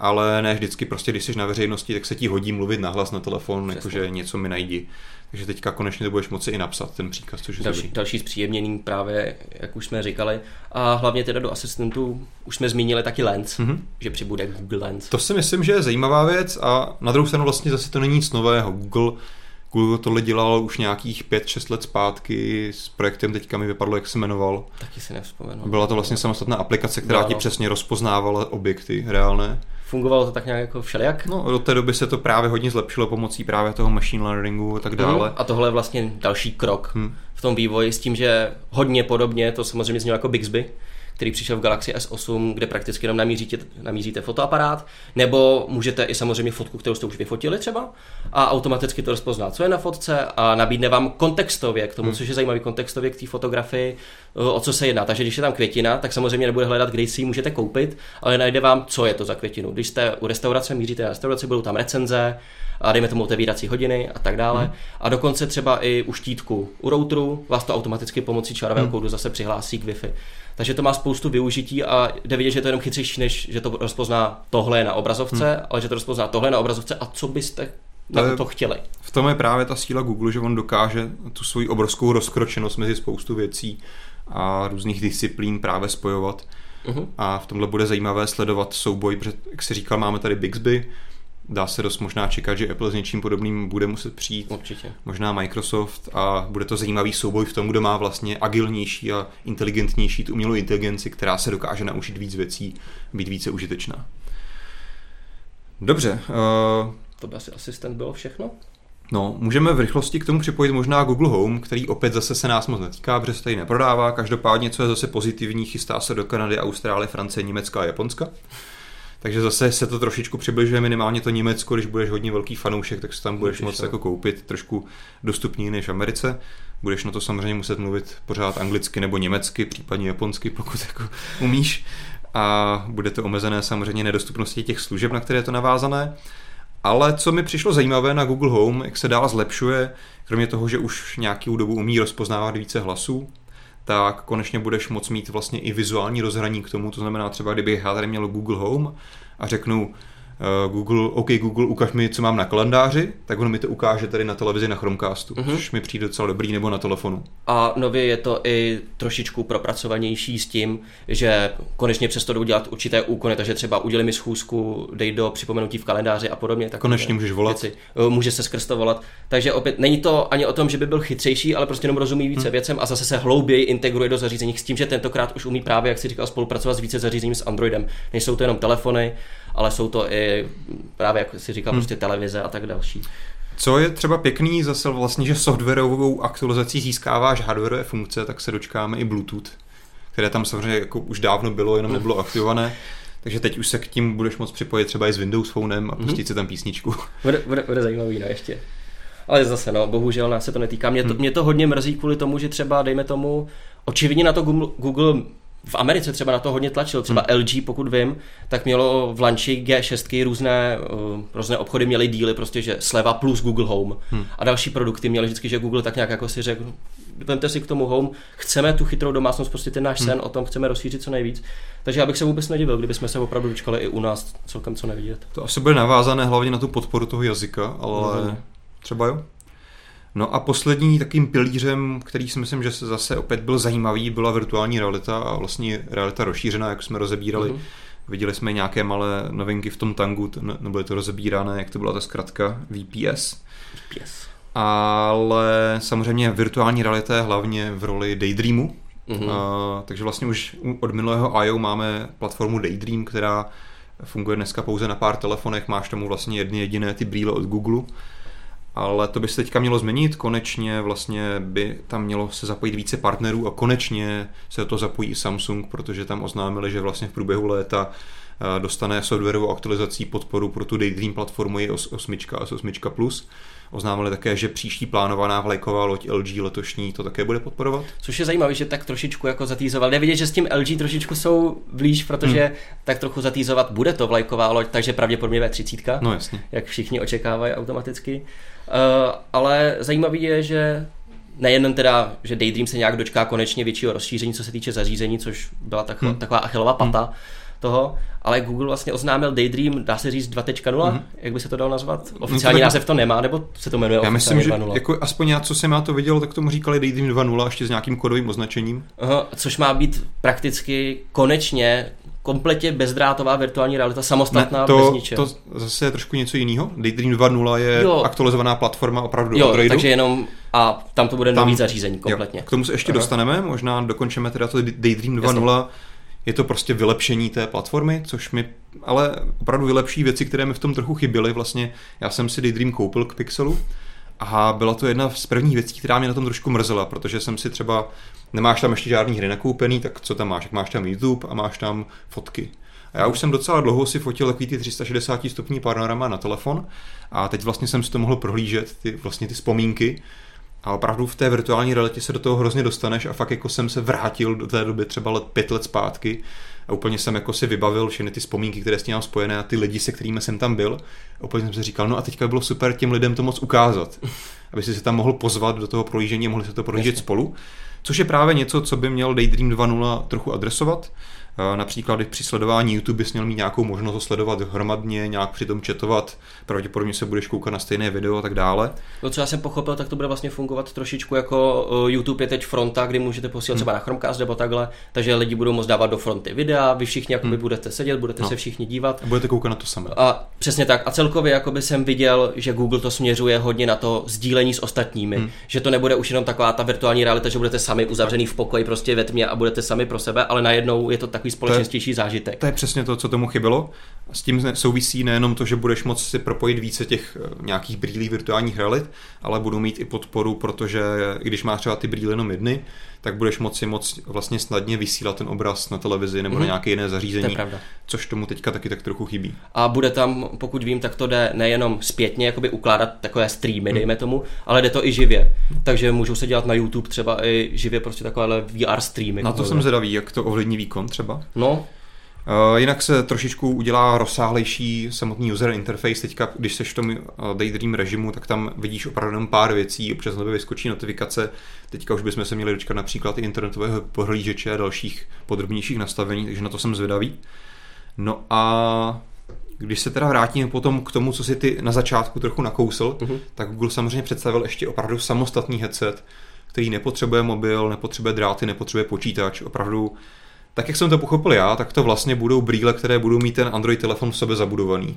ale ne vždycky prostě, když jsi na veřejnosti, tak se ti hodí mluvit nahlas na telefon, jakože něco mi najdi. Takže teďka konečně to budeš moci i napsat, ten příkaz, což je další, dobrý. další zpříjemnění právě, jak už jsme říkali. A hlavně teda do asistentů už jsme zmínili taky Lens, mm-hmm. že přibude Google Lens. To si myslím, že je zajímavá věc a na druhou stranu vlastně zase to není nic nového. Google Google tohle dělal už nějakých 5-6 let zpátky s projektem, teďka mi vypadlo, jak se jmenoval. Taky si nevzpomenu. Byla to vlastně samostatná aplikace, která ti přesně rozpoznávala objekty reálné. Fungovalo to tak nějak jako všelijak? No, do té doby se to právě hodně zlepšilo pomocí právě toho machine learningu a tak mhm. dále. Hmm, a tohle je vlastně další krok hmm. v tom vývoji s tím, že hodně podobně, to samozřejmě znělo jako Bixby, který přišel v Galaxy S8, kde prakticky jenom namíříte, namíříte fotoaparát, nebo můžete i samozřejmě fotku, kterou jste už vyfotili třeba, a automaticky to rozpozná, co je na fotce a nabídne vám kontextově k tomu, hmm. což je zajímavý kontextově k té fotografii, o co se jedná. Takže když je tam květina, tak samozřejmě nebude hledat, kde si ji můžete koupit, ale najde vám, co je to za květinu. Když jste u restaurace, míříte na restauraci, budou tam recenze, a dejme tomu otevírací hodiny a tak dále. Hmm. A dokonce třeba i u štítku u routeru vás to automaticky pomocí čarového hmm. kódu zase přihlásí k Wi-Fi. Takže to má spoustu využití a jde vidět, že je to jenom chytřejší, než že to rozpozná tohle na obrazovce, hmm. ale že to rozpozná tohle na obrazovce a co byste na to, to chtěli. V tom je právě ta síla Google, že on dokáže tu svoji obrovskou rozkročenost mezi spoustu věcí a různých disciplín právě spojovat. Uh-huh. A v tomhle bude zajímavé sledovat souboj, protože, jak si říkal, máme tady Bixby, dá se dost možná čekat, že Apple s něčím podobným bude muset přijít. Určitě. Možná Microsoft a bude to zajímavý souboj v tom, kdo má vlastně agilnější a inteligentnější tu umělou inteligenci, která se dokáže naučit víc věcí, být více užitečná. Dobře. Uh, to by asi asistent bylo všechno? No, můžeme v rychlosti k tomu připojit možná Google Home, který opět zase se nás moc netýká, protože se tady neprodává. Každopádně, co je zase pozitivní, chystá se do Kanady, Austrálie, Francie, Německa a Japonska. Takže zase se to trošičku přibližuje minimálně to Německo, když budeš hodně velký fanoušek, tak se tam budeš moc jako koupit trošku dostupněji než v Americe. Budeš na to samozřejmě muset mluvit pořád anglicky nebo německy, případně japonsky, pokud jako umíš. A bude to omezené samozřejmě nedostupností těch služeb, na které je to navázané. Ale co mi přišlo zajímavé na Google Home, jak se dál zlepšuje, kromě toho, že už nějakou dobu umí rozpoznávat více hlasů, tak konečně budeš moct mít vlastně i vizuální rozhraní k tomu, to znamená třeba, kdyby já tady měl Google Home a řeknu Google, OK Google, ukaž mi, co mám na kalendáři, tak ono mi to ukáže tady na televizi na Chromecastu, uh-huh. což mi přijde docela dobrý, nebo na telefonu. A nově je to i trošičku propracovanější s tím, že konečně přesto jdou dělat určité úkony, takže třeba udělej mi schůzku, dej do připomenutí v kalendáři a podobně. Tak konečně můžeš volat. Věci. Eh, může se skrz to volat. Takže opět není to ani o tom, že by byl chytřejší, ale prostě jenom rozumí více hmm. věcem a zase se hlouběji integruje do zařízení s tím, že tentokrát už umí právě, jak si říkal, spolupracovat s více zařízením s Androidem. Nejsou to jenom telefony, ale jsou to i právě, jak si říkal, hmm. prostě televize a tak další. Co je třeba pěkný zase vlastně, že softwarovou aktualizací získáváš hardwareové funkce, tak se dočkáme i Bluetooth, které tam samozřejmě jako už dávno bylo, jenom nebylo aktivované. Takže teď už se k tím budeš moct připojit třeba i s Windows Phonem a pustit mm-hmm. si tam písničku. Bude, bude, bude zajímavý, no ještě. Ale zase, no, bohužel nás se to netýká. Mě to, hmm. mě to hodně mrzí kvůli tomu, že třeba, dejme tomu, očividně na to Google, Google v Americe třeba na to hodně tlačil, třeba hmm. LG, pokud vím, tak mělo v lanči G6 různé, uh, různé obchody měly díly, prostě, že sleva plus Google Home. Hmm. A další produkty měly vždycky, že Google tak nějak jako si řekl, vemte si k tomu Home, chceme tu chytrou domácnost, prostě ten náš hmm. sen, o tom chceme rozšířit co nejvíc. Takže já bych se vůbec nedivil, kdybychom se opravdu dočkali i u nás celkem co nevidět. To asi bude navázané hlavně na tu podporu toho jazyka, ale hmm. třeba jo. No a poslední takým pilířem, který si myslím, že se zase opět byl zajímavý, byla virtuální realita a vlastně realita rozšířená, jak jsme rozebírali. Mm-hmm. Viděli jsme nějaké malé novinky v tom tangu, nebyly to rozebírané, jak to byla ta zkratka VPS. VPS. Ale samozřejmě virtuální realita je hlavně v roli Daydreamu. Mm-hmm. A, takže vlastně už od minulého I.O. máme platformu Daydream, která funguje dneska pouze na pár telefonech, máš tomu vlastně jedny jediné ty brýle od Google ale to by se teďka mělo změnit, konečně vlastně by tam mělo se zapojit více partnerů a konečně se to zapojí i Samsung, protože tam oznámili, že vlastně v průběhu léta eh, dostane softwarovou aktualizací podporu pro tu Daydream platformu i 8 a 8 Plus. Oznámili také, že příští plánovaná vlajková loď LG letošní to také bude podporovat. Což je zajímavé, že tak trošičku jako zatýzoval. Jde vidět, že s tím LG trošičku jsou blíž, protože hmm. tak trochu zatýzovat bude to vlajková loď, takže pravděpodobně V30. No jasně. Jak všichni očekávají automaticky. Uh, ale zajímavý je, že nejen teda, že Daydream se nějak dočká konečně většího rozšíření, co se týče zařízení, což byla taková, hmm. taková achilová pata hmm. toho, ale Google vlastně oznámil Daydream, dá se říct 2.0, hmm. jak by se to dalo nazvat? No oficiální no, název to nemá, nebo se to jmenuje Já myslím, že jako aspoň já, co jsem já to viděl, tak tomu říkali Daydream 2.0 ještě s nějakým kodovým označením. Aha, což má být prakticky konečně kompletně bezdrátová virtuální realita, samostatná, ne, to, bez ničeho. To zase je trošku něco jiného. Daydream 2.0 je jo. aktualizovaná platforma opravdu jo, Androidu. takže jenom a tam to bude tam, nový zařízení kompletně. Jo, k tomu se ještě Aha. dostaneme, možná dokončíme teda to Daydream 2.0. Je to prostě vylepšení té platformy, což mi ale opravdu vylepší věci, které mi v tom trochu chyběly. Vlastně já jsem si Daydream koupil k Pixelu a byla to jedna z prvních věcí, která mě na tom trošku mrzela, protože jsem si třeba, nemáš tam ještě žádný hry nakoupený, tak co tam máš? Jak máš tam YouTube a máš tam fotky. A já už jsem docela dlouho si fotil takový ty 360 stupní panorama na telefon a teď vlastně jsem si to mohl prohlížet, ty, vlastně ty vzpomínky. A opravdu v té virtuální realitě se do toho hrozně dostaneš a fakt jako jsem se vrátil do té doby třeba let, pět let zpátky a úplně jsem jako si vybavil všechny ty vzpomínky, které s tím mám spojené a ty lidi, se kterými jsem tam byl. A úplně jsem si říkal, no a teďka by bylo super těm lidem to moc ukázat, aby si se tam mohl pozvat do toho projíždění a mohli se to projíždět spolu. Což je právě něco, co by měl Daydream 2.0 trochu adresovat. Například, když při sledování YouTube bys měl mít nějakou možnost ho sledovat hromadně, nějak přitom četovat, pravděpodobně se budeš koukat na stejné video a tak dále. No, co já jsem pochopil, tak to bude vlastně fungovat trošičku jako eh, YouTube je teď fronta, kdy můžete posílat hmm. třeba na Chromecast nebo takhle, takže lidi budou moct dávat do fronty videa, vy všichni jakoby hmm. budete sedět, budete no. se všichni dívat. A budete koukat na to samé. A přesně tak. A celkově jakoby jsem viděl, že Google to směřuje hodně na to sdílení s ostatními, hmm. že to nebude už jenom taková ta virtuální realita, že budete sami uzavřený v pokoji prostě ve tmě a budete sami pro sebe, ale najednou je to takový společenstější zážitek. To je přesně to, co tomu chybělo. S tím souvisí nejenom to, že budeš moct si propojit více těch eh, nějakých brýlí virtuálních realit, ale budou mít i podporu, protože když máš třeba ty brýle jenom jedny, tak budeš moci moc vlastně snadně vysílat ten obraz na televizi nebo mm-hmm. na mhm. nějaké jiné zařízení, to což tomu teďka taky tak trochu chybí. A bude tam, pokud vím, tak to jde nejenom zpětně jakoby ukládat takové streamy, mm. dejme tomu, ale jde to i živě. Takže můžou se dělat na YouTube třeba i živě prostě takové VR streamy. Na to jsem zvědavý, jak to ovlivní výkon třeba. No, Eh, jinak se trošičku udělá rozsáhlejší samotný user interface. Teďka, když seš v tom eh, Daydream režimu, tak tam vidíš opravdu jenom pár věcí, občas na vyskočí notifikace. Teďka už bychom se měli dočkat například i internetového pohlížeče a dalších podrobnějších nastavení, takže na to jsem zvědavý. No a Když se teda vrátíme potom k tomu, co si ty na začátku trochu nakousl, uh-huh. tak Google samozřejmě představil ještě opravdu samostatný headset, který nepotřebuje mobil, nepotřebuje dráty, nepotřebuje počítač, opravdu tak jak jsem to pochopil já, tak to vlastně budou brýle, které budou mít ten Android telefon v sobě zabudovaný.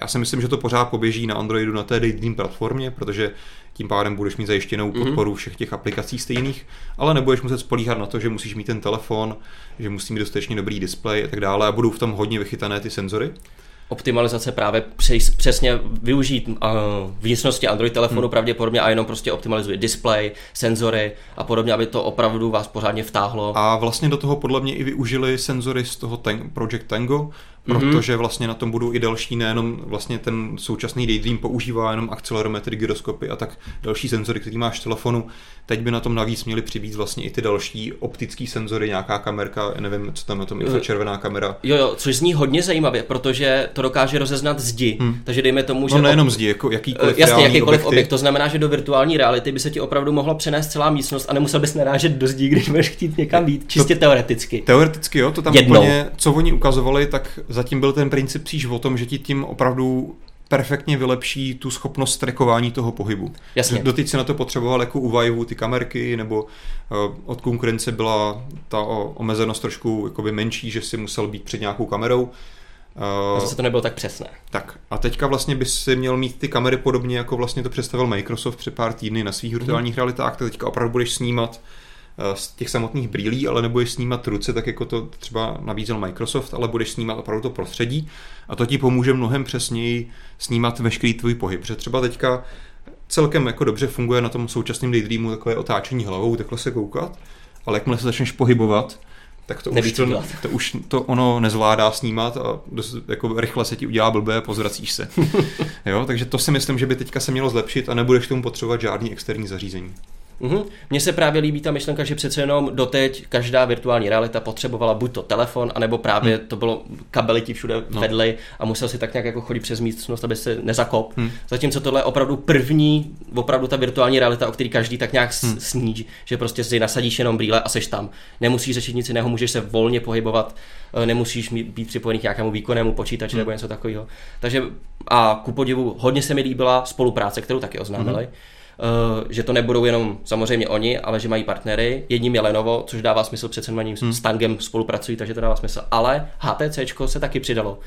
Já si myslím, že to pořád poběží na Androidu na té Daydream platformě, protože tím pádem budeš mít zajištěnou mhm. podporu všech těch aplikací stejných, ale nebudeš muset spolíhat na to, že musíš mít ten telefon, že musí mít dostatečně dobrý displej a tak dále a budou v tom hodně vychytané ty senzory optimalizace právě přes, přesně využít uh, vnitřnosti Android telefonu hmm. pravděpodobně a jenom prostě optimalizuje display, senzory a podobně, aby to opravdu vás pořádně vtáhlo. A vlastně do toho podle mě i využili senzory z toho ten, Project Tango, Mhm. protože vlastně na tom budou i další, nejenom vlastně ten současný Daydream používá jenom akcelerometry, gyroskopy a tak další senzory, který máš v telefonu. Teď by na tom navíc měli přibít vlastně i ty další optické senzory, nějaká kamerka, nevím, co tam na tom infračervená kamera. Jo, jo, což zní hodně zajímavě, protože to dokáže rozeznat zdi. Hmm. Takže dejme tomu, že. No nejenom zdi, jako jakýkoliv Jasně, jakýkoliv objekty. objekt. To znamená, že do virtuální reality by se ti opravdu mohlo přenést celá místnost a nemusel bys narážet do zdí, když budeš chtít někam být. Čistě to, teoreticky. Teoreticky, jo, to tam Jednou. úplně, co oni ukazovali, tak zatím byl ten princip spíš o tom, že ti tím opravdu perfektně vylepší tu schopnost trekování toho pohybu. Jasně. Doteď se na to potřeboval jako u Vive ty kamerky, nebo uh, od konkurence byla ta omezenost trošku jakoby menší, že si musel být před nějakou kamerou. Uh, zase to nebylo tak přesné. Tak a teďka vlastně by si měl mít ty kamery podobně, jako vlastně to představil Microsoft před pár týdny na svých virtuálních mm. realitách, tak teďka opravdu budeš snímat Eh, z těch samotných brýlí, ale nebudeš snímat ruce, tak jako to třeba nabízel Microsoft, ale budeš snímat opravdu to prostředí a to ti pomůže mnohem přesněji snímat veškerý tvůj pohyb. Protože třeba teďka celkem jako dobře funguje na tom současném Daydreamu takové otáčení hlavou, takhle se koukat, ale jakmile se začneš pohybovat, tak to už, to, to už to ono nezvládá snímat a dost, jako rychle se ti udělá blbé a pozvracíš se. jo, takže to si myslím, že by teďka se mělo zlepšit a nebudeš tomu potřebovat žádný externí zařízení. Mm-hmm. Mně se právě líbí ta myšlenka, že přece jenom doteď každá virtuální realita potřebovala buď to telefon, anebo právě mm. to bylo kabely ti všude no. vedly a musel si tak nějak jako chodit přes místnost, aby se nezakop. Mm. Zatímco tohle je opravdu první, opravdu ta virtuální realita, o který každý tak nějak mm. sní, že prostě si nasadíš jenom brýle a seš tam. Nemusíš řešit nic jiného, můžeš se volně pohybovat, eh, nemusíš mít, být připojený k nějakému výkonnému počítači mm. nebo něco takového. Takže a ku podivu hodně se mi líbila spolupráce, kterou taky oznámili. Mm Eh, že to nebudou jenom samozřejmě oni, ale že mají partnery. Jedním je Lenovo, což dává smysl, přece oni hmm. s Tangem spolupracují, takže to dává smysl. Ale HTC se taky přidalo.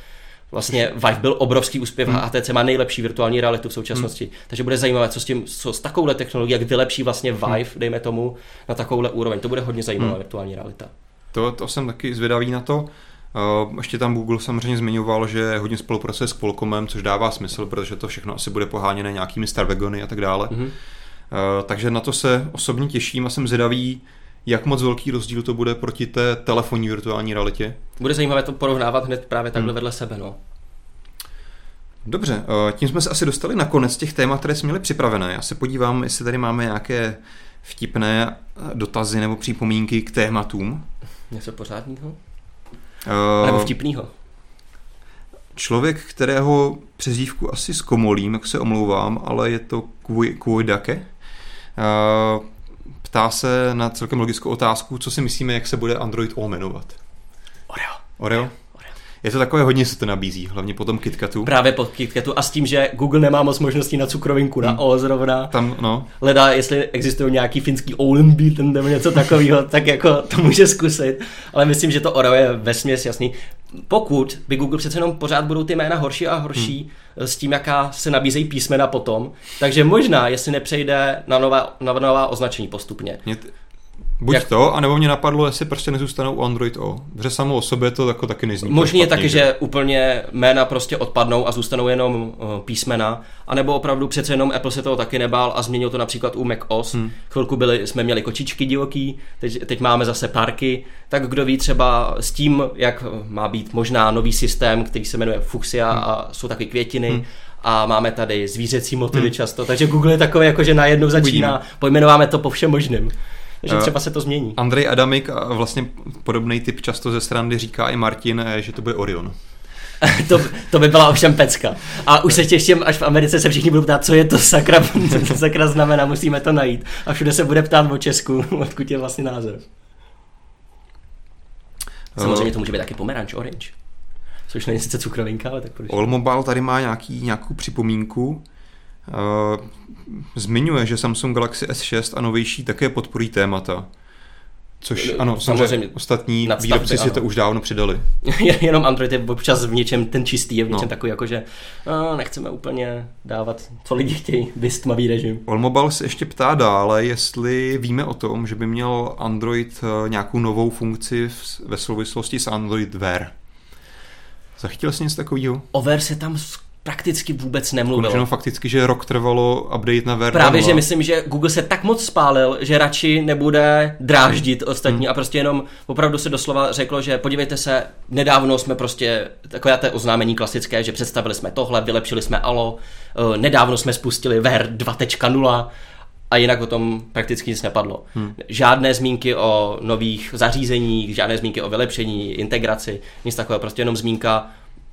Vlastně Vive byl obrovský úspěch hmm. HTC má nejlepší virtuální realitu v současnosti. Hmm. Takže bude zajímavé, co s tím, co s takovouhle technologií, jak vylepší vlastně hmm. Vive, hmm. dejme tomu, na takovouhle úroveň. To bude hodně zajímavá hmm. virtuální realita. To, to jsem taky zvědavý na to. Uh, ještě tam Google samozřejmě zmiňoval, že hodně spolupracuje s Qualcommem, což dává smysl, protože to všechno asi bude poháněné nějakými Starwagony a tak dále. Mm-hmm. Takže na to se osobně těším a jsem zvědavý, jak moc velký rozdíl to bude proti té telefonní virtuální realitě. Bude zajímavé to porovnávat hned právě takhle hmm. vedle sebe. No. Dobře, tím jsme se asi dostali na konec těch témat, které jsme měli připravené. Já se podívám, jestli tady máme nějaké vtipné dotazy nebo připomínky k tématům. Něco pořádného? Uh, Nebo vtipnýho. Člověk, kterého přezdívku asi zkomolím, jak se omlouvám, ale je to Kuojdake. Uh, ptá se na celkem logickou otázku, co si myslíme, jak se bude Android O jmenovat. Oreo. Oreo? Je to takové hodně se to nabízí, hlavně po tom KitKatu. Právě po KitKatu a s tím, že Google nemá moc možností na cukrovinku, na hmm. O zrovna. Tam, no. Leda, jestli existují nějaký finský Olenby, nebo něco takového, tak jako to může zkusit. Ale myslím, že to Oreo je vesměs jasný. Pokud by Google přece jenom pořád budou ty jména horší a horší hmm. s tím, jaká se nabízejí písmena potom, takže možná, jestli nepřejde na nová, na nová označení postupně. Mě t- Buď jak... to, anebo mě napadlo, jestli prostě nezůstanou u Android O. Protože samo o sobě to jako taky nezní. Možný je taky, že? že úplně jména prostě odpadnou a zůstanou jenom uh, písmena, anebo opravdu přece jenom Apple se toho taky nebál a změnil to například u Mac OS. Hmm. Chvilku byli, jsme měli kočičky divoký, teď, teď máme zase parky, tak kdo ví třeba s tím, jak má být možná nový systém, který se jmenuje Fuchsia hmm. a jsou taky květiny, hmm a máme tady zvířecí motivy hmm. často, takže Google je takový, jako že najednou začíná, Uvidíme. pojmenováme to po všem možným že třeba se to změní. Andrej Adamik a vlastně podobný typ často ze strany říká i Martin, eh, že to bude Orion. to, to by byla ovšem pecka. A už se těším, až v Americe se všichni budou ptát, co je to sakra, co sakra znamená, musíme to najít. A všude se bude ptát o Česku, odkud je vlastně název. Samozřejmě to může být taky pomeranč, orange. Což není sice cukrovinka, ale tak proč? Allmobile tady má nějaký, nějakou připomínku. Uh, zmiňuje, že Samsung Galaxy S6 a novější také podporí témata. Což Eh, ano, samozřejmě samozřejmě ostatní nadstavby, výrobci si ano. to už dávno přidali. Jenom Android je občas v něčem ten čistý, je v něčem No. takový, jako že no, nechceme úplně dávat, co lidi chtějí, vys tmavý režim. Allmobile se ještě ptá dále, jestli víme o tom, že by měl Android eh, nějakou novou funkci ve souvislosti s Android Wear. Zachytil jsi něco takového? O Wear se tam prakticky vůbec nemluvilo. Konečeno fakticky, že rok trvalo update na Wear Právě, 2.0. že myslím, že Google se tak moc spálil, že radši nebude dráždit ostatní Hmm. a prostě jenom opravdu se doslova řeklo, že podívejte se, nedávno jsme prostě, takové to oznámení klasické, že představili jsme tohle, vylepšili jsme Alo, eh, nedávno jsme spustili Wear 2.0 a jinak o tom prakticky nic nepadlo. Hmm. Žádné zmínky o nových zařízeních, žádné zmínky o vylepšení, integraci, nic takového, prostě jenom zmínka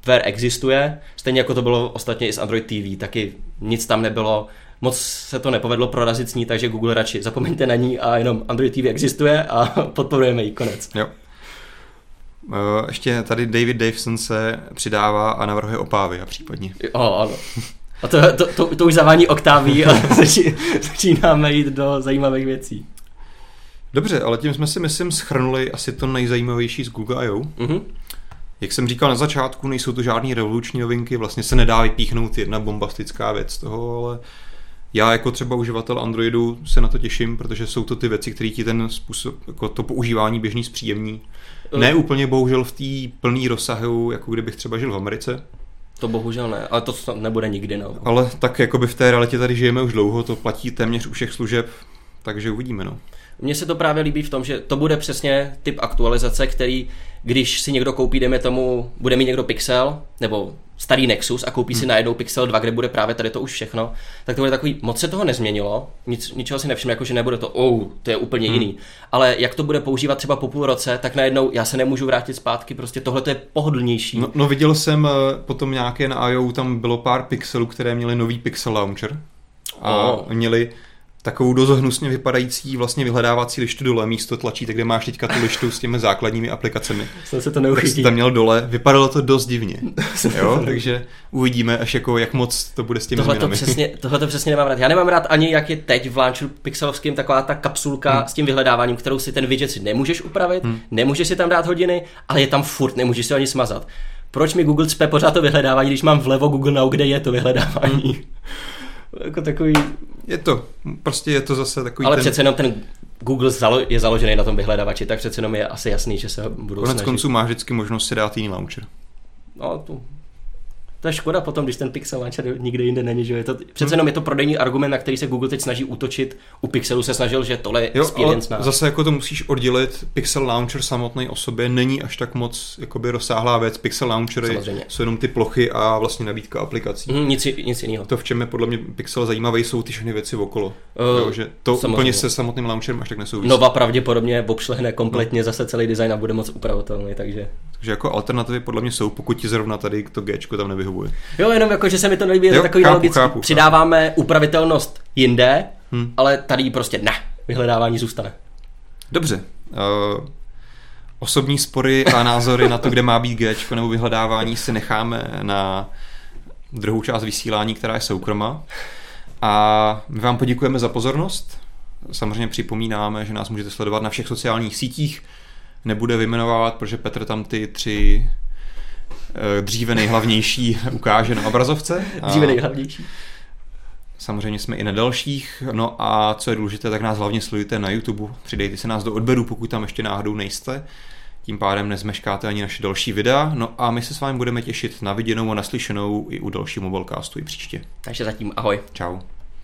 Wear existuje, stejně jako to bylo ostatně i s Android TV, taky nic tam nebylo, moc se to nepovedlo prorazit s ní, takže Google radši zapomeňte na ní a jenom Android TV existuje a podporujeme ji, konec. Jo. Eh, Ještě tady David Davison se přidává a navrhuje opávy a případně. O, ano. A to, to, to, to už zavání oktáví a začí, začínáme jít do zajímavých věcí. Dobře, ale tím jsme si, myslím, schrnuli asi to nejzajímavější z Google I.O. Mhm. Jak jsem říkal na začátku, nejsou to žádné revoluční novinky, vlastně se nedá vypíchnout jedna bombastická věc z toho, ale já jako třeba uživatel Androidu se na to těším, protože jsou to ty věci, které ti ten způsob, jako to používání běžný zpříjemní. Ne úplně bohužel v té plný rozsahu, jako kdybych třeba žil v Americe, To bohužel ne, ale to nebude nikdy, no. ale tak jako by v té realitě tady žijeme už dlouho, to platí téměř u všech služeb, takže uvidíme, no. Mně se to právě líbí v tom, že to bude přesně typ aktualizace, který, když si někdo koupí, dejme tomu, bude mít někdo Pixel, nebo starý Nexus a koupí si najednou Pixel 2, kde bude právě tady to už všechno, tak to bude takový, moc se toho nezměnilo, nic, ničeho si nevšiml, jako že nebude to, oh, to je úplně Hmm. jiný. Ale jak to bude používat třeba po půl roce, tak najednou já se nemůžu vrátit zpátky, prostě tohle to je pohodlnější. No, no viděl jsem eh, potom nějaké na IO, tam bylo pár pixelů, které měly nový pixel launcher a Oh. měli takovou dost hnusně vypadající vlastně vyhledávací lištu dole místo tlačítek, kde máš teďka tu lištu s těmi základními aplikacemi. Jsem se to Tak neuchytí. jsi tam měl dole, vypadalo to dost divně. Jo, takže uvidíme až jako jak moc to bude s těmi Tohle to změnami. přesně, tohle to přesně nemám rád. Já nemám rád ani jak je teď v launcheru pixelovským taková ta kapsulka hmm. s tím vyhledáváním, kterou si ten widget si nemůžeš upravit, hmm. nemůžeš si tam dát hodiny, ale je tam furt, nemůžeš si ho ani smazat. Proč mi Google cpe pořád to vyhledávání, když mám vlevo Google Now, kde je to vyhledávání? Hmm. jako takový, Je to, prostě je to zase takový ale ten... přece jenom ten Google zalo, je založený na tom vyhledávači, tak přece jenom je asi jasný, že se budou Konec snažit. konců máš vždycky možnost si dát jiný launcher. No, to, to je škoda potom, když ten Pixel Launcher nikde jinde není, že je to, přece jenom je to prodejní argument, na který se Google teď snaží útočit. U Pixelu se snažil, že tohle je Jo, ale experience na... zase jako to musíš oddělit. Pixel Launcher samotný o sobě není až tak moc jakoby rozsáhlá věc. Pixel Samozřejmě. jsou jenom ty plochy a vlastně nabídka aplikací. Mhm, nic, nic jiného. To, v čem je podle mě Pixel zajímavý, jsou ty všechny věci okolo. Uh, jo, že to samozřejmě. úplně se samotným launcherem až tak nesouvisí. Nova pravděpodobně obšlehne kompletně zase celý design a bude moc upravitelný, takže... Takže jako alternativy podle mě jsou, pokud ti zrovna tady to G tam nevyhovuje. Jo, jenom jako, že se mi to nelíbí, je to takový chápu, logický. chápu, Přidáváme upravitelnost jinde, Hm. ale tady prostě ne, vyhledávání zůstane. Dobře. Uh, osobní spory a názory na to, kde má být G nebo vyhledávání, si necháme na druhou část vysílání, která je soukromá. A my vám poděkujeme za pozornost. Samozřejmě připomínáme, že nás můžete sledovat na všech sociálních sítích. Nebude vyjmenovávat, protože Petr tam ty tři eh, dříve nejhlavnější ukáže na obrazovce. Dříve nejhlavnější. Samozřejmě jsme i na dalších. No a co je důležité, tak nás hlavně sledujte na YouTube. Přidejte se nás do odběru, pokud tam ještě náhodou nejste. Tím pádem nezmeškáte ani naše další videa. No a my se s vámi budeme těšit na viděnou a naslyšenou i u dalšího mobilecastu i příště. Takže zatím ahoj. Ciao.